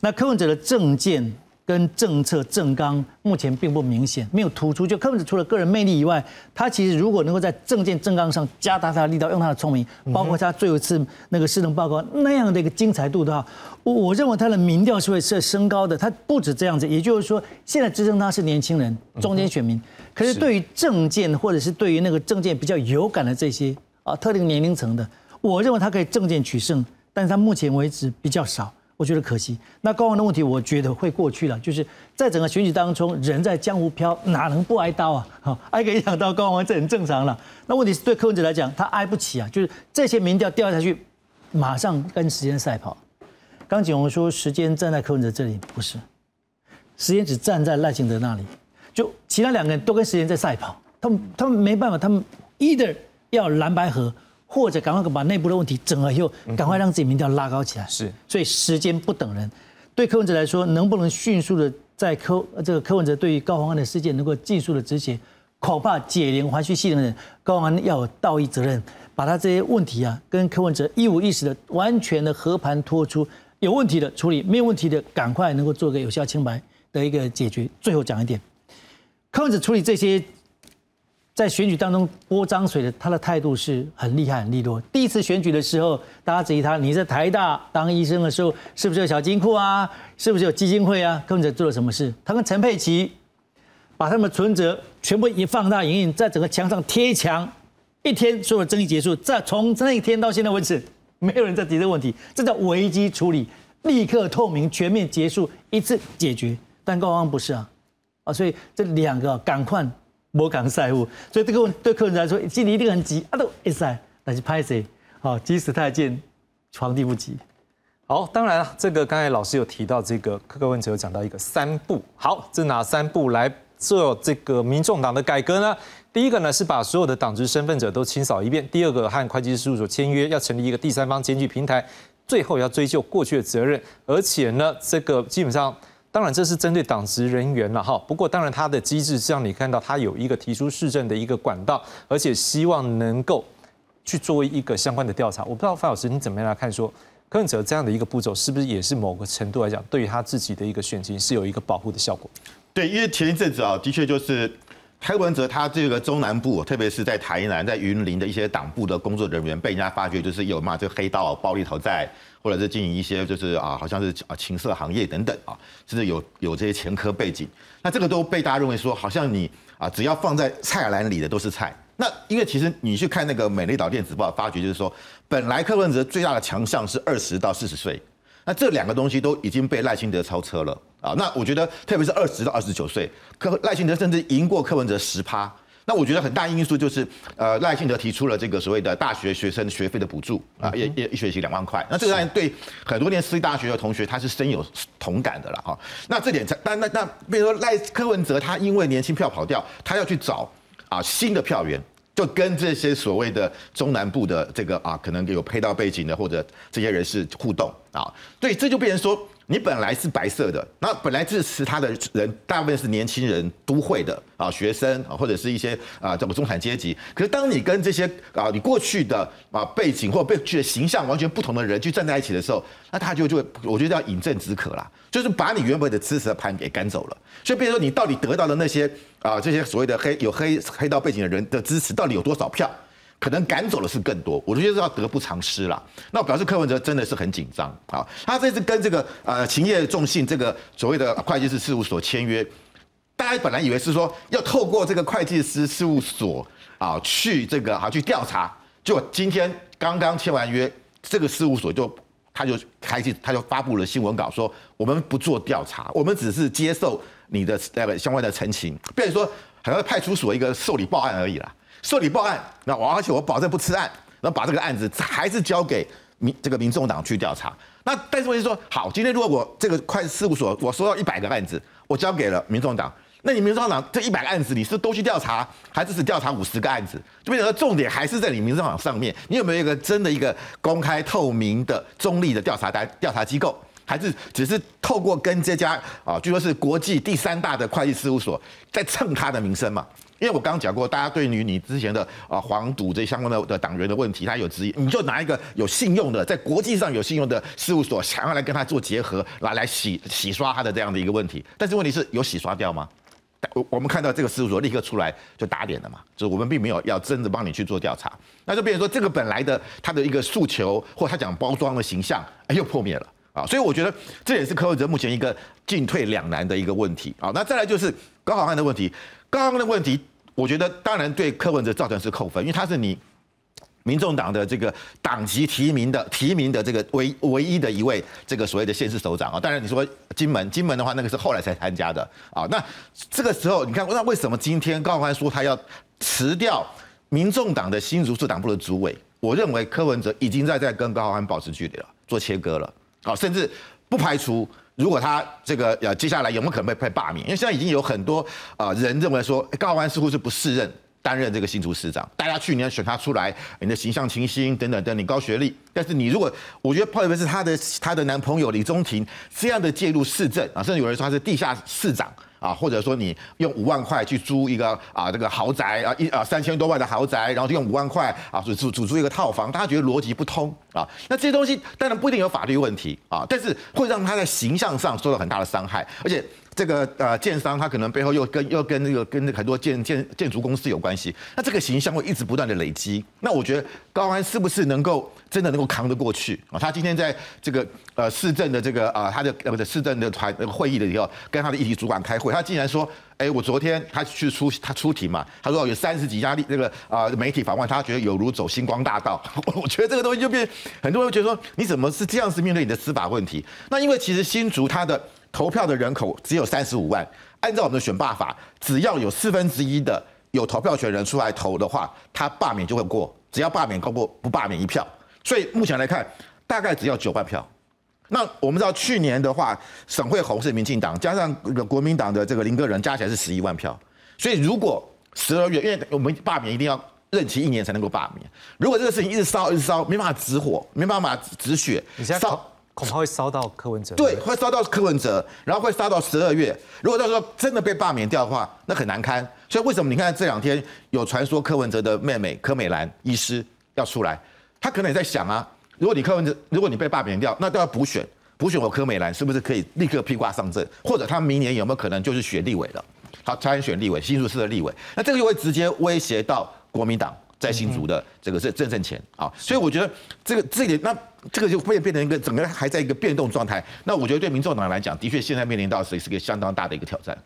那柯文哲的政见跟政策政纲目前并不明显，没有突出。就柯文哲除了个人魅力以外，他其实如果能够在政见政纲上加大他的力道，用他的聪明，包括他最后一次那个市政报告那样的一个精彩度的话，我我认为他的民调是会是升高的。他不止这样子，也就是说，现在支撑他是年轻人、中间选民，可是对于政见或者是对于那个政见比较有感的这些。啊，特定年龄层的，我认为他可以政见取胜，但是他目前为止比较少，我觉得可惜。那高王的问题，我觉得会过去了，就是在整个选举当中，人在江湖飘，哪能不挨刀啊？好，挨个一两刀，高王这很正常了。那问题是对柯文哲来讲，他挨不起啊，就是这些民调掉下去，马上跟时间赛跑。刚景洪说时间站在柯文哲这里，不是，时间只站在赖清德那里，就其他两个人都跟时间在赛跑，他们他们没办法，他们 either。要蓝白合，或者赶快把内部的问题整合以后，赶快让自己民调拉高起来。是，所以时间不等人。对柯文哲来说，能不能迅速的在柯这个柯文哲对于高鸿安的事件能够尽速的执行，恐怕解铃还须系铃人。高鸿安要有道义责任，把他这些问题啊，跟柯文哲一五一十的完全的和盘托出，有问题的处理，没有问题的赶快能够做个有效清白。的一个解决。最后讲一点，柯文哲处理这些在选举当中泼脏水的，他的态度是很厉害、很利落。第一次选举的时候，大家质疑他，你在台大当医生的时候，是不是有小金库啊？是不是有基金会啊？柯文哲做了什么事？他跟陈佩琪把他们存折全部一放大影印，在整个墙上贴墙，一天所有争议结束。在从那一天到现在为止，没有人在提这个问题，这叫危机处理，立刻透明、全面结束，一次解决。但高安不是啊，啊，所以这两个赶快。摩港赛务，所以这个对客人来说，心里一定很急啊，都一塞，但是拍谁？好，急死太监，皇帝不急。好，当然了，这个刚才老师有提到，这个柯文哲有讲到一个三步。好，这哪三步来做这个民众党的改革呢？第一个呢是把所有的党职身份者都清扫一遍；第二个和会计师事务所签约，要成立一个第三方检举平台；最后要追究过去的责任，而且呢，这个基本上。当然，这是针对党职人员了哈。不过，当然他的机制是让你看到他有一个提出市政的一个管道，而且希望能够去做一个相关的调查。我不知道范老师你怎么样来看说柯文哲这样的一个步骤，是不是也是某个程度来讲，对于他自己的一个选情是有一个保护的效果？对，因为前一阵子啊，的确就是柯文哲他这个中南部，特别是在台南、在云林的一些党部的工作人员，被人家发觉就是有嘛这个黑道暴力讨债。或者是经营一些就是啊，好像是啊情色行业等等啊，甚至有有这些前科背景，那这个都被大家认为说，好像你啊只要放在菜篮里的都是菜。那因为其实你去看那个美丽岛电子报，发觉就是说，本来柯文哲最大的强项是二十到四十岁，那这两个东西都已经被赖清德超车了啊。那我觉得特别是二十到二十九岁，柯赖清德甚至赢过柯文哲十趴。那我觉得很大因素就是，呃，赖幸德提出了这个所谓的大学学生学费的补助啊，一一一学期两万块。那这个当然对很多念私立大学的同学他是深有同感的了哈。那这点，但那那比如说赖柯文哲他因为年轻票跑掉，他要去找啊新的票源，就跟这些所谓的中南部的这个啊可能有配套背景的或者这些人士互动啊，对，这就变成说。你本来是白色的，那本来支持他的人大部分是年轻人、都会的啊学生啊，或者是一些啊这个中产阶级。可是当你跟这些啊你过去的啊背景或被去的形象完全不同的人去站在一起的时候，那他就就我觉得要饮鸩止渴啦，就是把你原本的支持的盘给赶走了。所以，比如说你到底得到的那些啊这些所谓的黑有黑黑道背景的人的支持，到底有多少票？可能赶走的是更多，我觉得要得不偿失了。那表示柯文哲真的是很紧张啊！他这次跟这个呃勤业众信这个所谓的会计师事务所签约，大家本来以为是说要透过这个会计师事务所啊去这个啊去调查，就今天刚刚签完约，这个事务所就他就开启他就发布了新闻稿说，我们不做调查，我们只是接受你的那个相关的陈情，变成说好像派出所一个受理报案而已啦。受理报案，那我而且我保证不吃案，然后把这个案子还是交给民这个民众党去调查。那但是问题说，好，今天如果我这个会计事务所我收到一百个案子，我交给了民众党，那你民众党这一百个案子你是都去调查，还是只调查五十个案子？就变成重点还是在你民众党上面，你有没有一个真的一个公开透明的中立的调查单调查机构，还是只是透过跟这家啊，据说是国际第三大的会计事务所在蹭他的名声嘛？因为我刚刚讲过，大家对于你之前的啊黄赌这相关的的党员的问题，他有质疑，你就拿一个有信用的，在国际上有信用的事务所，想要来跟他做结合，来来洗洗刷他的这样的一个问题。但是问题是有洗刷掉吗？我我们看到这个事务所立刻出来就打脸了嘛，就是我们并没有要真的帮你去做调查，那就变成说这个本来的他的一个诉求，或他讲包装的形象又破灭了啊。所以我觉得这也是柯文哲目前一个进退两难的一个问题啊。那再来就是高考汉的问题。刚刚的问题，我觉得当然对柯文哲造成是扣分，因为他是你民众党的这个党籍提名的提名的这个唯唯一的一位这个所谓的县市首长啊。当然你说金门，金门的话那个是后来才参加的啊。那这个时候你看，那为什么今天高欢说他要辞掉民众党的新竹市党部的主委？我认为柯文哲已经在在跟高欢保持距离了，做切割了啊，甚至不排除。如果他这个呃接下来有没有可能被被罢免？因为现在已经有很多啊人认为说高安似乎是不适任担任这个新竹市长。大家去年选他出来，你的形象清新等等等，你高学历，但是你如果我觉得特别是他的他的男朋友李宗廷这样的介入市政啊，甚至有人说他是地下市长。啊，或者说你用五万块去租一个啊这个豪宅啊一啊三千多万的豪宅，然后就用五万块啊租租租租一个套房，大家觉得逻辑不通啊？那这些东西当然不一定有法律问题啊，但是会让他在形象上受到很大的伤害，而且这个呃建商他可能背后又跟又跟那个跟很多建建建筑公司有关系，那这个形象会一直不断的累积。那我觉得高安是不是能够真的能够扛得过去啊？他今天在这个呃市政的这个啊他的呃的市政的团那个会议的时候，跟他的议题主管开会，他竟然说，哎，我昨天他去出 (laughs) 他出庭嘛，他说有三十几家那个啊媒体访问，他觉得有如走星光大道。我觉得这个东西就变 (laughs) 很多人觉得说，你怎么是这样子面对你的司法问题？那因为其实新竹它的。投票的人口只有三十五万，按照我们的选罢法，只要有四分之一的有投票权人出来投的话，他罢免就会过。只要罢免高过不罢免一票，所以目前来看，大概只要九万票。那我们知道去年的话，省会红是民进党，加上那个国民党的这个林个人加起来是十一万票。所以如果十二月，因为我们罢免一定要任期一年才能够罢免，如果这个事情一直烧一直烧，没办法止火，没办法止血，烧。恐怕会烧到柯文哲，对，会烧到柯文哲，然后会烧到十二月。如果到时候真的被罢免掉的话，那很难堪。所以为什么你看这两天有传说柯文哲的妹妹柯美兰医师要出来，他可能也在想啊，如果你柯文哲，如果你被罢免掉，那都要补选，补选我柯美兰是不是可以立刻披挂上阵？或者他明年有没有可能就是选立委了？好，参选立委，新竹市的立委，那这个就会直接威胁到国民党。在新竹的这个是挣挣钱啊，所以我觉得这个这点，那这个就会变成一个整个还在一个变动状态。那我觉得对民众党来讲，的确现在面临到是是个相当大的一个挑战。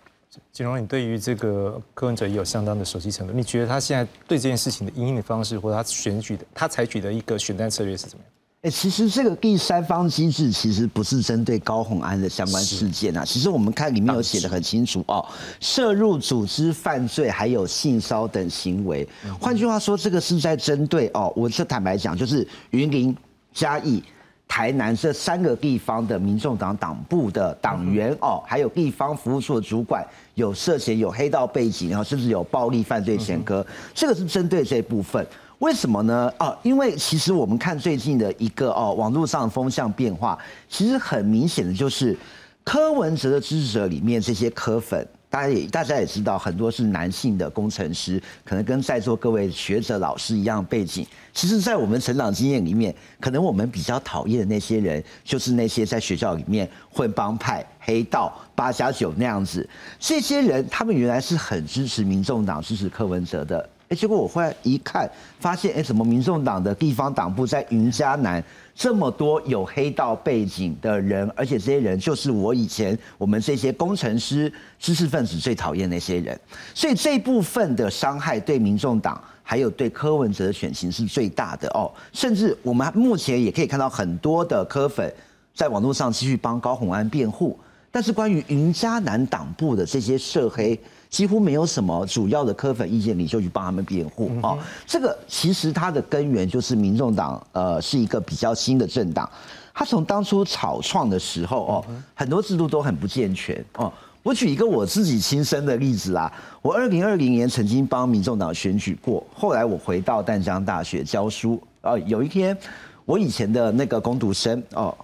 金荣，你对于这个柯文哲也有相当的熟悉程度，你觉得他现在对这件事情的应对方式，或者他选举的他采取的一个选战策略是怎么样？哎，其实这个第三方机制其实不是针对高鸿安的相关事件啊。其实我们看里面有写的很清楚哦，涉入组织犯罪还有性骚等行为。换句话说，这个是在针对哦，我是坦白讲，就是云林、嘉义、台南这三个地方的民众党党部的党员哦，还有地方服务处的主管有涉嫌有黑道背景，然后甚至有暴力犯罪前科，这个是针对这部分。为什么呢？哦，因为其实我们看最近的一个哦网络上风向变化，其实很明显的就是柯文哲的支持者里面这些柯粉，大家也大家也知道，很多是男性的工程师，可能跟在座各位学者老师一样背景。其实，在我们成长经验里面，可能我们比较讨厌的那些人，就是那些在学校里面混帮派、黑道、八加九那样子。这些人，他们原来是很支持民众党、支持柯文哲的。哎，结果我后来一看，发现哎，怎么民众党的地方党部在云嘉南这么多有黑道背景的人，而且这些人就是我以前我们这些工程师、知识分子最讨厌那些人，所以这部分的伤害对民众党还有对柯文哲的选情是最大的哦。甚至我们目前也可以看到很多的柯粉在网络上继续帮高虹安辩护，但是关于云嘉南党部的这些涉黑。几乎没有什么主要的科粉意见领袖去帮他们辩护啊。这个其实它的根源就是民众党，呃，是一个比较新的政党。他从当初草创的时候哦，很多制度都很不健全哦。我举一个我自己亲身的例子啦，我二零二零年曾经帮民众党选举过，后来我回到淡江大学教书哦，有一天我以前的那个攻读生哦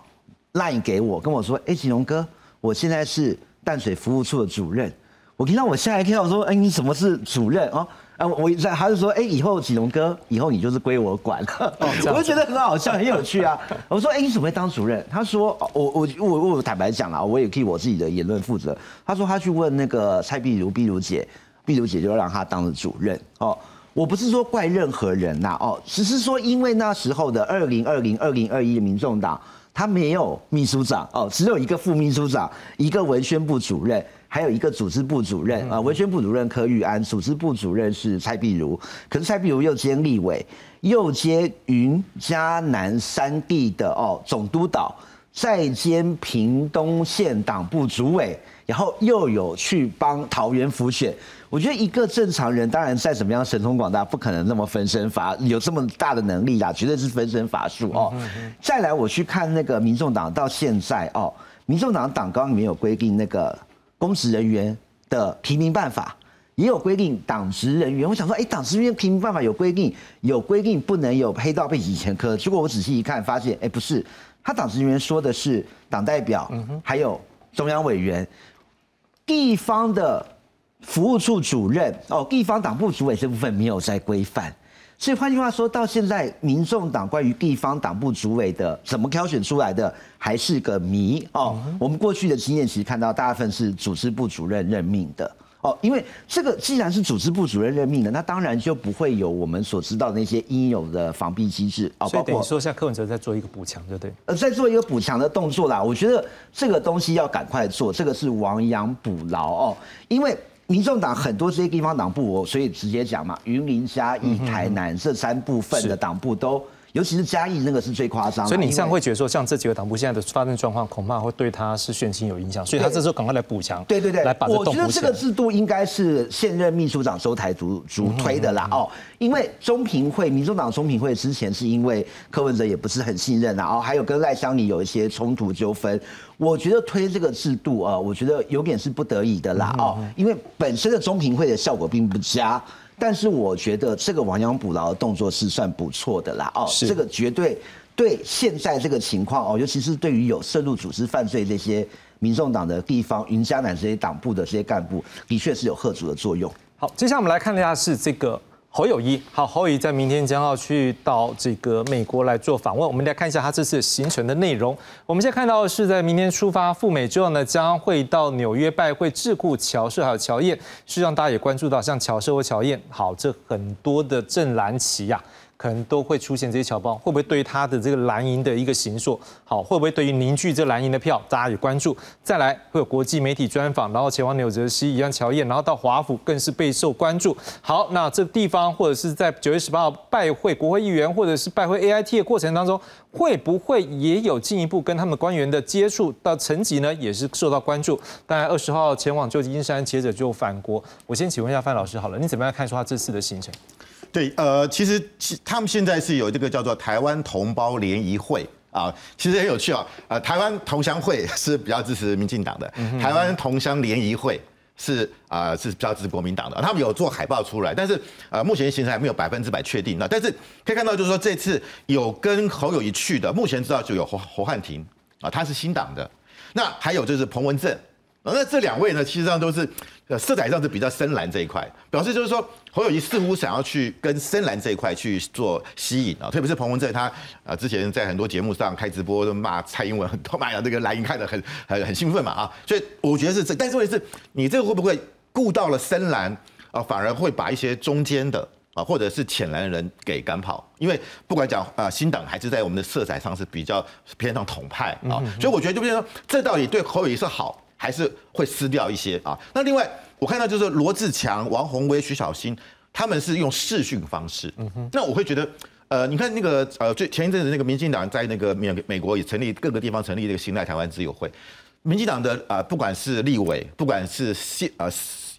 ，line 给我跟我说：“哎，吉荣哥，我现在是淡水服务处的主任。”我听到我吓一跳，我说：“哎，你什么是主任啊？”啊，我在他就说：“哎，以后启龙哥，以后你就是归我管了。” (laughs) 我就觉得很好笑，很有趣啊。我说：“哎，你怎么会当主任？”他说：“我我我我坦白讲啊，我也替我自己的言论负责。”他说：“他去问那个蔡碧如，碧如姐，碧如姐就让他当了主任。”哦，我不是说怪任何人呐，哦，只是说因为那时候的二零二零二零二一的民众党，他没有秘书长哦，只有一个副秘书长，一个文宣部主任。还有一个组织部主任啊，文宣部主任柯玉安，组织部主任是蔡碧如。可是蔡碧如又兼立委，又兼云嘉南三地的哦总督导，再兼屏东县党部主委，然后又有去帮桃园辅选。我觉得一个正常人，当然再怎么样神通广大，不可能那么分身乏，有这么大的能力啦，绝对是分身乏术哦。再来，我去看那个民众党到现在哦，民众党党纲里面有规定那个。公职人员的提名办法也有规定，党职人员，我想说，哎，党职人员提名办法有规定，有规定不能有黑道背景前科。结果我仔细一看，发现，哎，不是，他党职人员说的是党代表，还有中央委员，地方的服务处主任，哦，地方党部主委这部分没有在规范。所以换句话说，到现在，民众党关于地方党部主委的怎么挑选出来的，还是个谜哦。我们过去的经验其实看到，大部分是组织部主任任命的。哦，因为这个既然是组织部主任任命的，那当然就不会有我们所知道的那些应有的防避机制哦。所以等于说，像柯文哲在做一个补强，对不对？呃，在做一个补强的动作啦。我觉得这个东西要赶快做，这个是亡羊补牢哦。因为民众党很多这些地方党部，我所以直接讲嘛，云林、嘉义、台南这三部分的党部都。尤其是嘉义那个是最夸张，所以你这样会觉得说，像这几个党部现在的发生状况，恐怕会对他是选情有影响，所以他这时候赶快来补强，对对对，来把我觉得这个制度应该是现任秘书长周台主主推的啦哦，因为中评会，民众党中评会之前是因为柯文哲也不是很信任啊，哦，还有跟赖香里有一些冲突纠纷，我觉得推这个制度啊，我觉得有点是不得已的啦哦，因为本身的中评会的效果并不佳。但是我觉得这个亡羊补牢的动作是算不错的啦，哦，这个绝对对现在这个情况哦，尤其是对于有涉入组织犯罪这些民众党的地方云嘉南这些党部的这些干部，的确是有贺足的作用。好，接下来我们来看一下是这个。侯友谊，好，侯友谊在明天将要去到这个美国来做访问。我们来看一下他这次行程的内容。我们现在看到的是在明天出发赴美之后呢，将会到纽约拜会智库乔社还有乔燕。实际上大家也关注到，像乔社或乔燕，好，这很多的正蓝旗呀。可能都会出现这些侨胞，会不会对他的这个蓝营的一个行硕好？会不会对于凝聚这蓝营的票，大家有关注？再来会有国际媒体专访，然后前往纽泽西，一样乔燕，然后到华府更是备受关注。好，那这地方或者是在九月十八号拜会国会议员，或者是拜会 A I T 的过程当中，会不会也有进一步跟他们官员的接触到层级呢？也是受到关注。当然二十号前往旧金山，接着就返国。我先请问一下范老师，好了，你怎么样看出他这次的行程？对，呃，其实其他们现在是有这个叫做台湾同胞联谊会啊，其实很有趣啊。呃，台湾同乡会 (laughs) 是比较支持民进党的，台湾同乡联谊会是啊是比较支持国民党的。他们有做海报出来，但是呃目前行程还没有百分之百确定。那但是可以看到，就是说这次有跟侯友谊去的，目前知道就有侯侯汉廷啊，他是新党的。那还有就是彭文正。那这两位呢，其实上都是呃色彩上是比较深蓝这一块，表示就是说侯友谊似乎想要去跟深蓝这一块去做吸引啊，特别是彭文正他啊之前在很多节目上开直播都骂蔡英文很多，骂呀这个蓝营看得很很很兴奋嘛啊，所以我觉得是这，但是问题是你这个会不会顾到了深蓝啊，反而会把一些中间的啊或者是浅蓝人给赶跑，因为不管讲啊新党还是在我们的色彩上是比较偏向统派啊，所以我觉得就变成说这到底对侯友谊是好。还是会撕掉一些啊。那另外，我看到就是罗志强、王宏威、徐小新，他们是用视讯方式。嗯哼。那我会觉得，呃，你看那个呃，最前一阵子那个民进党在那个美美国也成立各个地方成立这个新代台湾自由会，民进党的啊，不管是立委，不管是县呃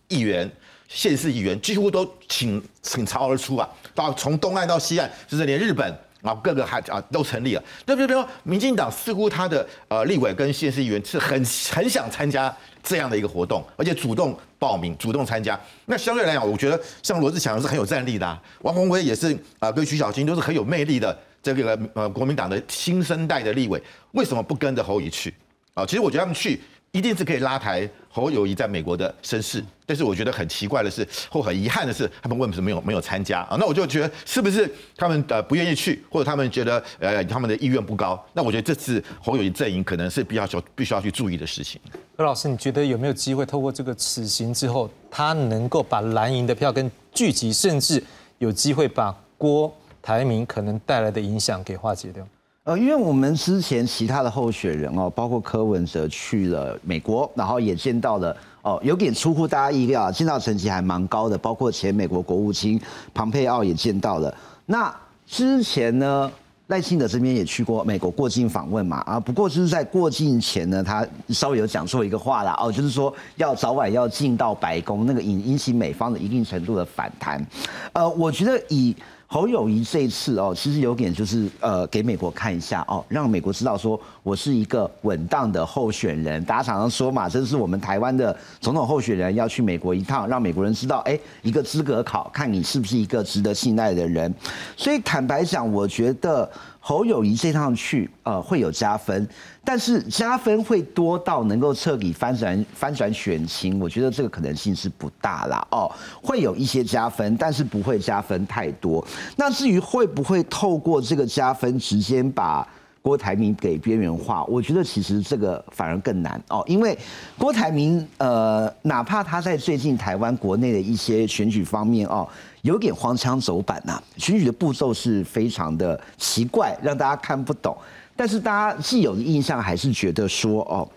议员、县市议员，几乎都倾倾巢而出啊，到从东岸到西岸，甚至连日本。啊，各个还啊都成立了。那比如说，民进党似乎他的呃立委跟县市议员是很很想参加这样的一个活动，而且主动报名、主动参加。那相对来讲，我觉得像罗志强是很有战力的，王宏威也是啊，跟徐小青都是很有魅力的这个呃国民党的新生代的立委，为什么不跟着侯乙去？啊，其实我觉得他们去。一定是可以拉抬侯友谊在美国的声势，但是我觉得很奇怪的是，或很遗憾的是，他们为什么没有没有参加啊？那我就觉得是不是他们呃不愿意去，或者他们觉得呃他们的意愿不高？那我觉得这次侯友谊阵营可能是必要必须要去注意的事情。何老师，你觉得有没有机会透过这个此行之后，他能够把蓝营的票跟聚集，甚至有机会把郭台铭可能带来的影响给化解掉？呃，因为我们之前其他的候选人哦，包括柯文哲去了美国，然后也见到了哦，有点出乎大家意料，见到成绩还蛮高的，包括前美国国务卿庞佩奥也见到了。那之前呢，赖清德这边也去过美国过境访问嘛，啊，不过就是在过境前呢，他稍微有讲错一个话啦，哦，就是说要早晚要进到白宫，那个引引起美方的一定程度的反弹。呃，我觉得以。侯友谊这一次哦，其实有点就是呃，给美国看一下哦，让美国知道说我是一个稳当的候选人。大家常常说嘛，这是我们台湾的总统候选人要去美国一趟，让美国人知道，哎，一个资格考，看你是不是一个值得信赖的人。所以坦白讲，我觉得。侯友谊这趟去，呃，会有加分，但是加分会多到能够彻底翻转翻转选情，我觉得这个可能性是不大啦。哦，会有一些加分，但是不会加分太多。那至于会不会透过这个加分直接把郭台铭给边缘化，我觉得其实这个反而更难哦，因为郭台铭呃，哪怕他在最近台湾国内的一些选举方面哦。有点荒腔走板呐，选举的步骤是非常的奇怪，让大家看不懂。但是大家既有的印象还是觉得说，哦，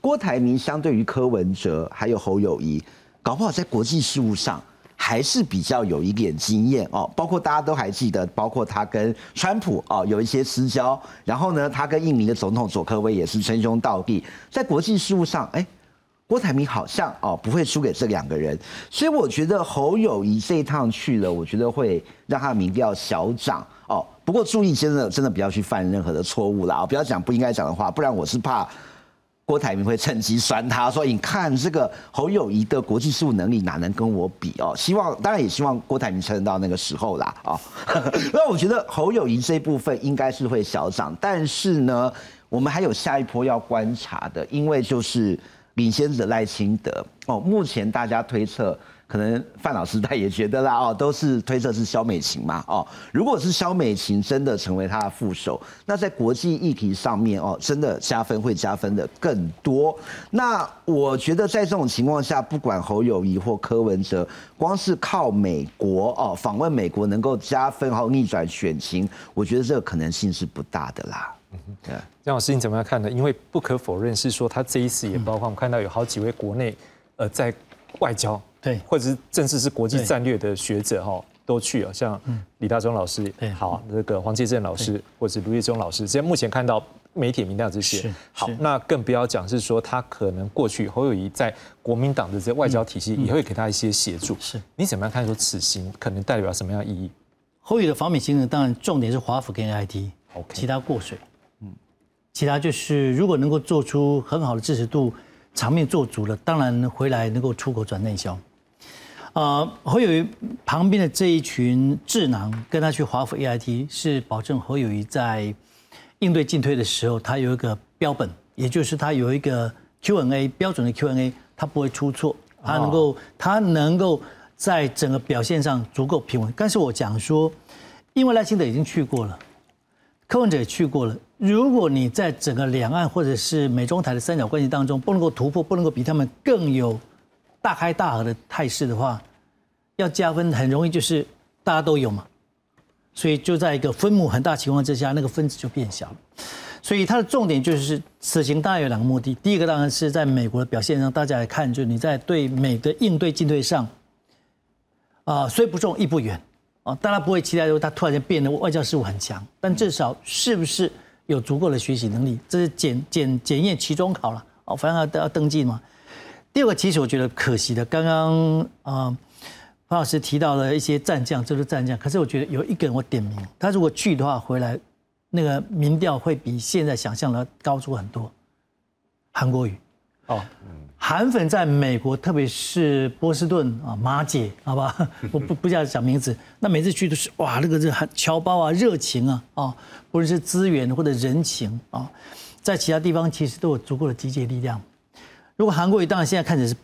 郭台铭相对于柯文哲还有侯友谊，搞不好在国际事务上还是比较有一点经验哦。包括大家都还记得，包括他跟川普哦有一些私交，然后呢，他跟印尼的总统佐科威也是称兄道弟，在国际事务上，哎。郭台铭好像哦不会输给这两个人，所以我觉得侯友谊这一趟去了，我觉得会让他的民调小涨。不过注意，真的真的不要去犯任何的错误了啊！不要讲不应该讲的话，不然我是怕郭台铭会趁机酸他，说你看这个侯友谊的国际事务能力哪能跟我比哦？希望当然也希望郭台铭撑到那个时候啦啊。(laughs) 那我觉得侯友谊这部分应该是会小涨，但是呢，我们还有下一波要观察的，因为就是。领先者赖清德哦，目前大家推测，可能范老师他也觉得啦哦，都是推测是肖美琴嘛哦，如果是肖美琴真的成为他的副手，那在国际议题上面哦，真的加分会加分的更多。那我觉得在这种情况下，不管侯友谊或柯文哲，光是靠美国哦访问美国能够加分或逆转选情，我觉得这个可能性是不大的啦。对，江老师你怎么样看呢？因为不可否认是说他这一次也包括我们看到有好几位国内呃在外交对。或者是正式是国际战略的学者哈都去了，像李大忠老师好，那个黄介正老师或者卢业忠老师，现在目前看到媒体民调这些。好，那更不要讲是说他可能过去侯友谊在国民党的这外交体系也会给他一些协助，是。你怎么样看说此行可能代表什么样意义？侯友的访美行程当然重点是华府跟 IT，OK，其他过水。其他就是，如果能够做出很好的支持度，场面做足了，当然回来能够出口转内销。呃，侯友谊旁边的这一群智囊跟他去华府 A I T，是保证侯友谊在应对进退的时候，他有一个标本，也就是他有一个 Q N A 标准的 Q N A，他不会出错，他能够他能够在整个表现上足够平稳。但是我讲说，因为赖清德已经去过了，柯文哲也去过了。如果你在整个两岸或者是美中台的三角关系当中不能够突破，不能够比他们更有大开大合的态势的话，要加分很容易就是大家都有嘛，所以就在一个分母很大情况之下，那个分子就变小了。所以它的重点就是此行大概有两个目的，第一个当然是在美国的表现上，大家来看，就是你在对美的应对进退上，啊虽不重亦不远啊，大家不会期待说他突然间变得外交事务很强，但至少是不是？有足够的学习能力，这是检检检验期中考了哦，反正要要登记嘛。第二个，其实我觉得可惜的，刚刚啊，潘老师提到了一些战将，这是战将，可是我觉得有一个人我点名，他如果去的话，回来那个民调会比现在想象的高出很多。韩国瑜，哦。韩粉在美国，特别是波士顿啊，马姐，好吧，(laughs) 我不不叫讲名字。那每次去都是哇，那个这侨胞啊，热情啊，啊，不论是资源或者人情啊，在其他地方其实都有足够的集结力量。如果韩国瑜当然现在看起是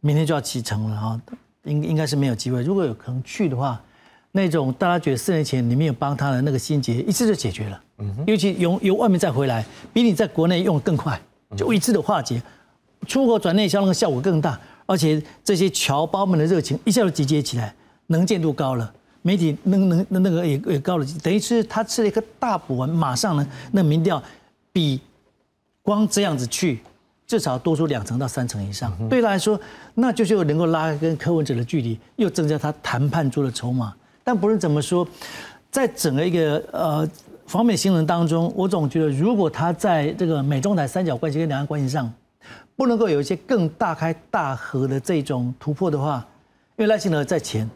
明天就要启程了啊，应应该是没有机会。如果有可能去的话，那种大家觉得四年前你没有帮他的那个心结，一次就解决了。嗯，尤其由由外面再回来，比你在国内用更快，就一次的化解。出口转内销那个效果更大，而且这些侨胞们的热情一下就集结起来，能见度高了，媒体能能那那个也也高了，等于是他吃了一个大补丸，马上呢那民调比光这样子去至少多出两成到三成以上，对他来说那就就能够拉跟柯文哲的距离，又增加他谈判桌的筹码。但不论怎么说，在整个一个呃方面新闻当中，我总觉得如果他在这个美中台三角关系跟两岸关系上。不能够有一些更大开大合的这种突破的话，因为赖清德在前，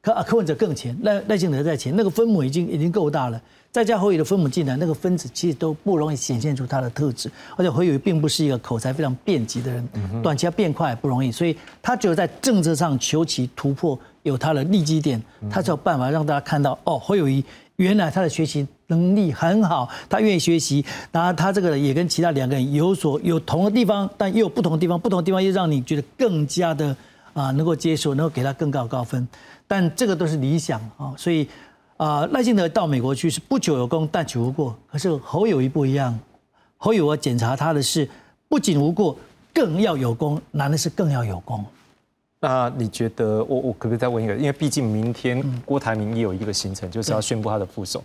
柯啊柯文哲更前，赖赖清德在前，那个分母已经已经够大了，再加侯友的分母进来，那个分子其实都不容易显现出他的特质，而且侯友并不是一个口才非常便捷的人，短期要变快不容易，所以他只有在政策上求其突破，有他的利基点，他才有办法让大家看到哦，侯友谊原来他的学习能力很好，他愿意学习，然后他这个也跟其他两个人有所有同的地方，但又有不同的地方，不同的地方又让你觉得更加的啊能够接受，能够给他更高的高分。但这个都是理想啊，所以啊赖清德到美国去是不久有功，但求无过。可是侯友谊不一样，侯友谊检查他的是不仅无过，更要有功，难的是更要有功。那你觉得我我可不可以再问一个？因为毕竟明天郭台铭也有一个行程，就是要宣布他的副手。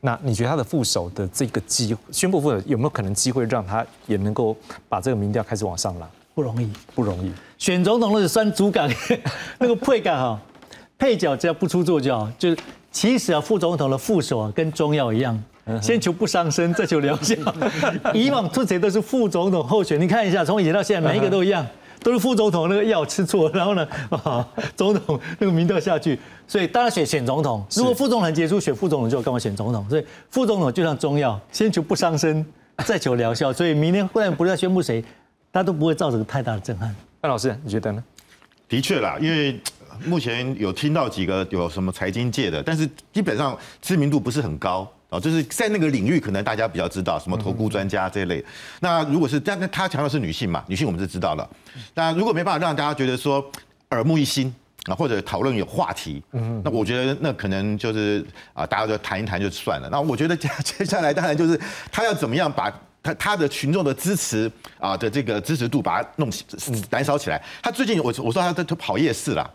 那你觉得他的副手的这个机宣布副手有没有可能机会让他也能够把这个民调开始往上拉？不容易，不容易。选总统的酸主感，(laughs) 那个配感哈，配角只要不出作就好。就是其实啊，副总统的副手啊，跟中药一样，先求不伤身，再求疗效。(laughs) 以往出谁都是副总统候选，你看一下，从以前到现在，每一个都一样。都是副总统那个药吃错，然后呢，(laughs) 啊，总统那个民调下去，所以当然选选总统。如果副总统结束，选副总统就干嘛选总统？所以副总统就像中药，先求不伤身，再求疗效。所以明天忽然不知道宣布谁，大家都不会造成太大的震撼。范老师你觉得呢？的确啦，因为目前有听到几个有什么财经界的，但是基本上知名度不是很高。哦，就是在那个领域，可能大家比较知道什么投顾专家这一类。那如果是，但那他强调是女性嘛，女性我们是知道了。那如果没办法让大家觉得说耳目一新啊，或者讨论有话题，嗯，那我觉得那可能就是啊，大家就谈一谈就算了。那我觉得接 (laughs) 接下来当然就是他要怎么样把他他的群众的支持啊的这个支持度把它弄燃烧起来。他最近我我说他在跑夜市啦，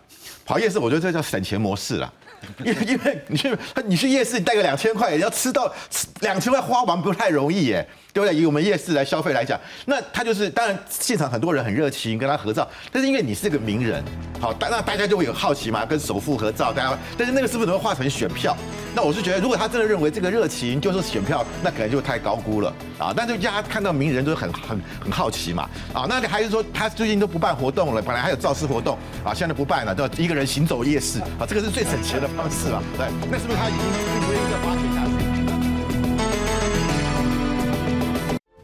跑夜市，我觉得这叫省钱模式啦。(laughs) 因为因为你去你去夜市，你带个两千块，要吃到两千块花完不太容易耶。对不对？以我们夜市来消费来讲，那他就是当然现场很多人很热情跟他合照，但是因为你是个名人，好，那大家就会有好奇嘛，跟首富合照，大家，但是那个是不是能够化成选票？那我是觉得，如果他真的认为这个热情就是选票，那可能就太高估了啊。但是大家看到名人都是很很很好奇嘛，啊，那还是说他最近都不办活动了，本来还有造势活动啊，现在不办了，就一个人行走夜市啊，这个是最省钱的方式了，对，那是不是他已经并不愿意再花钱下去？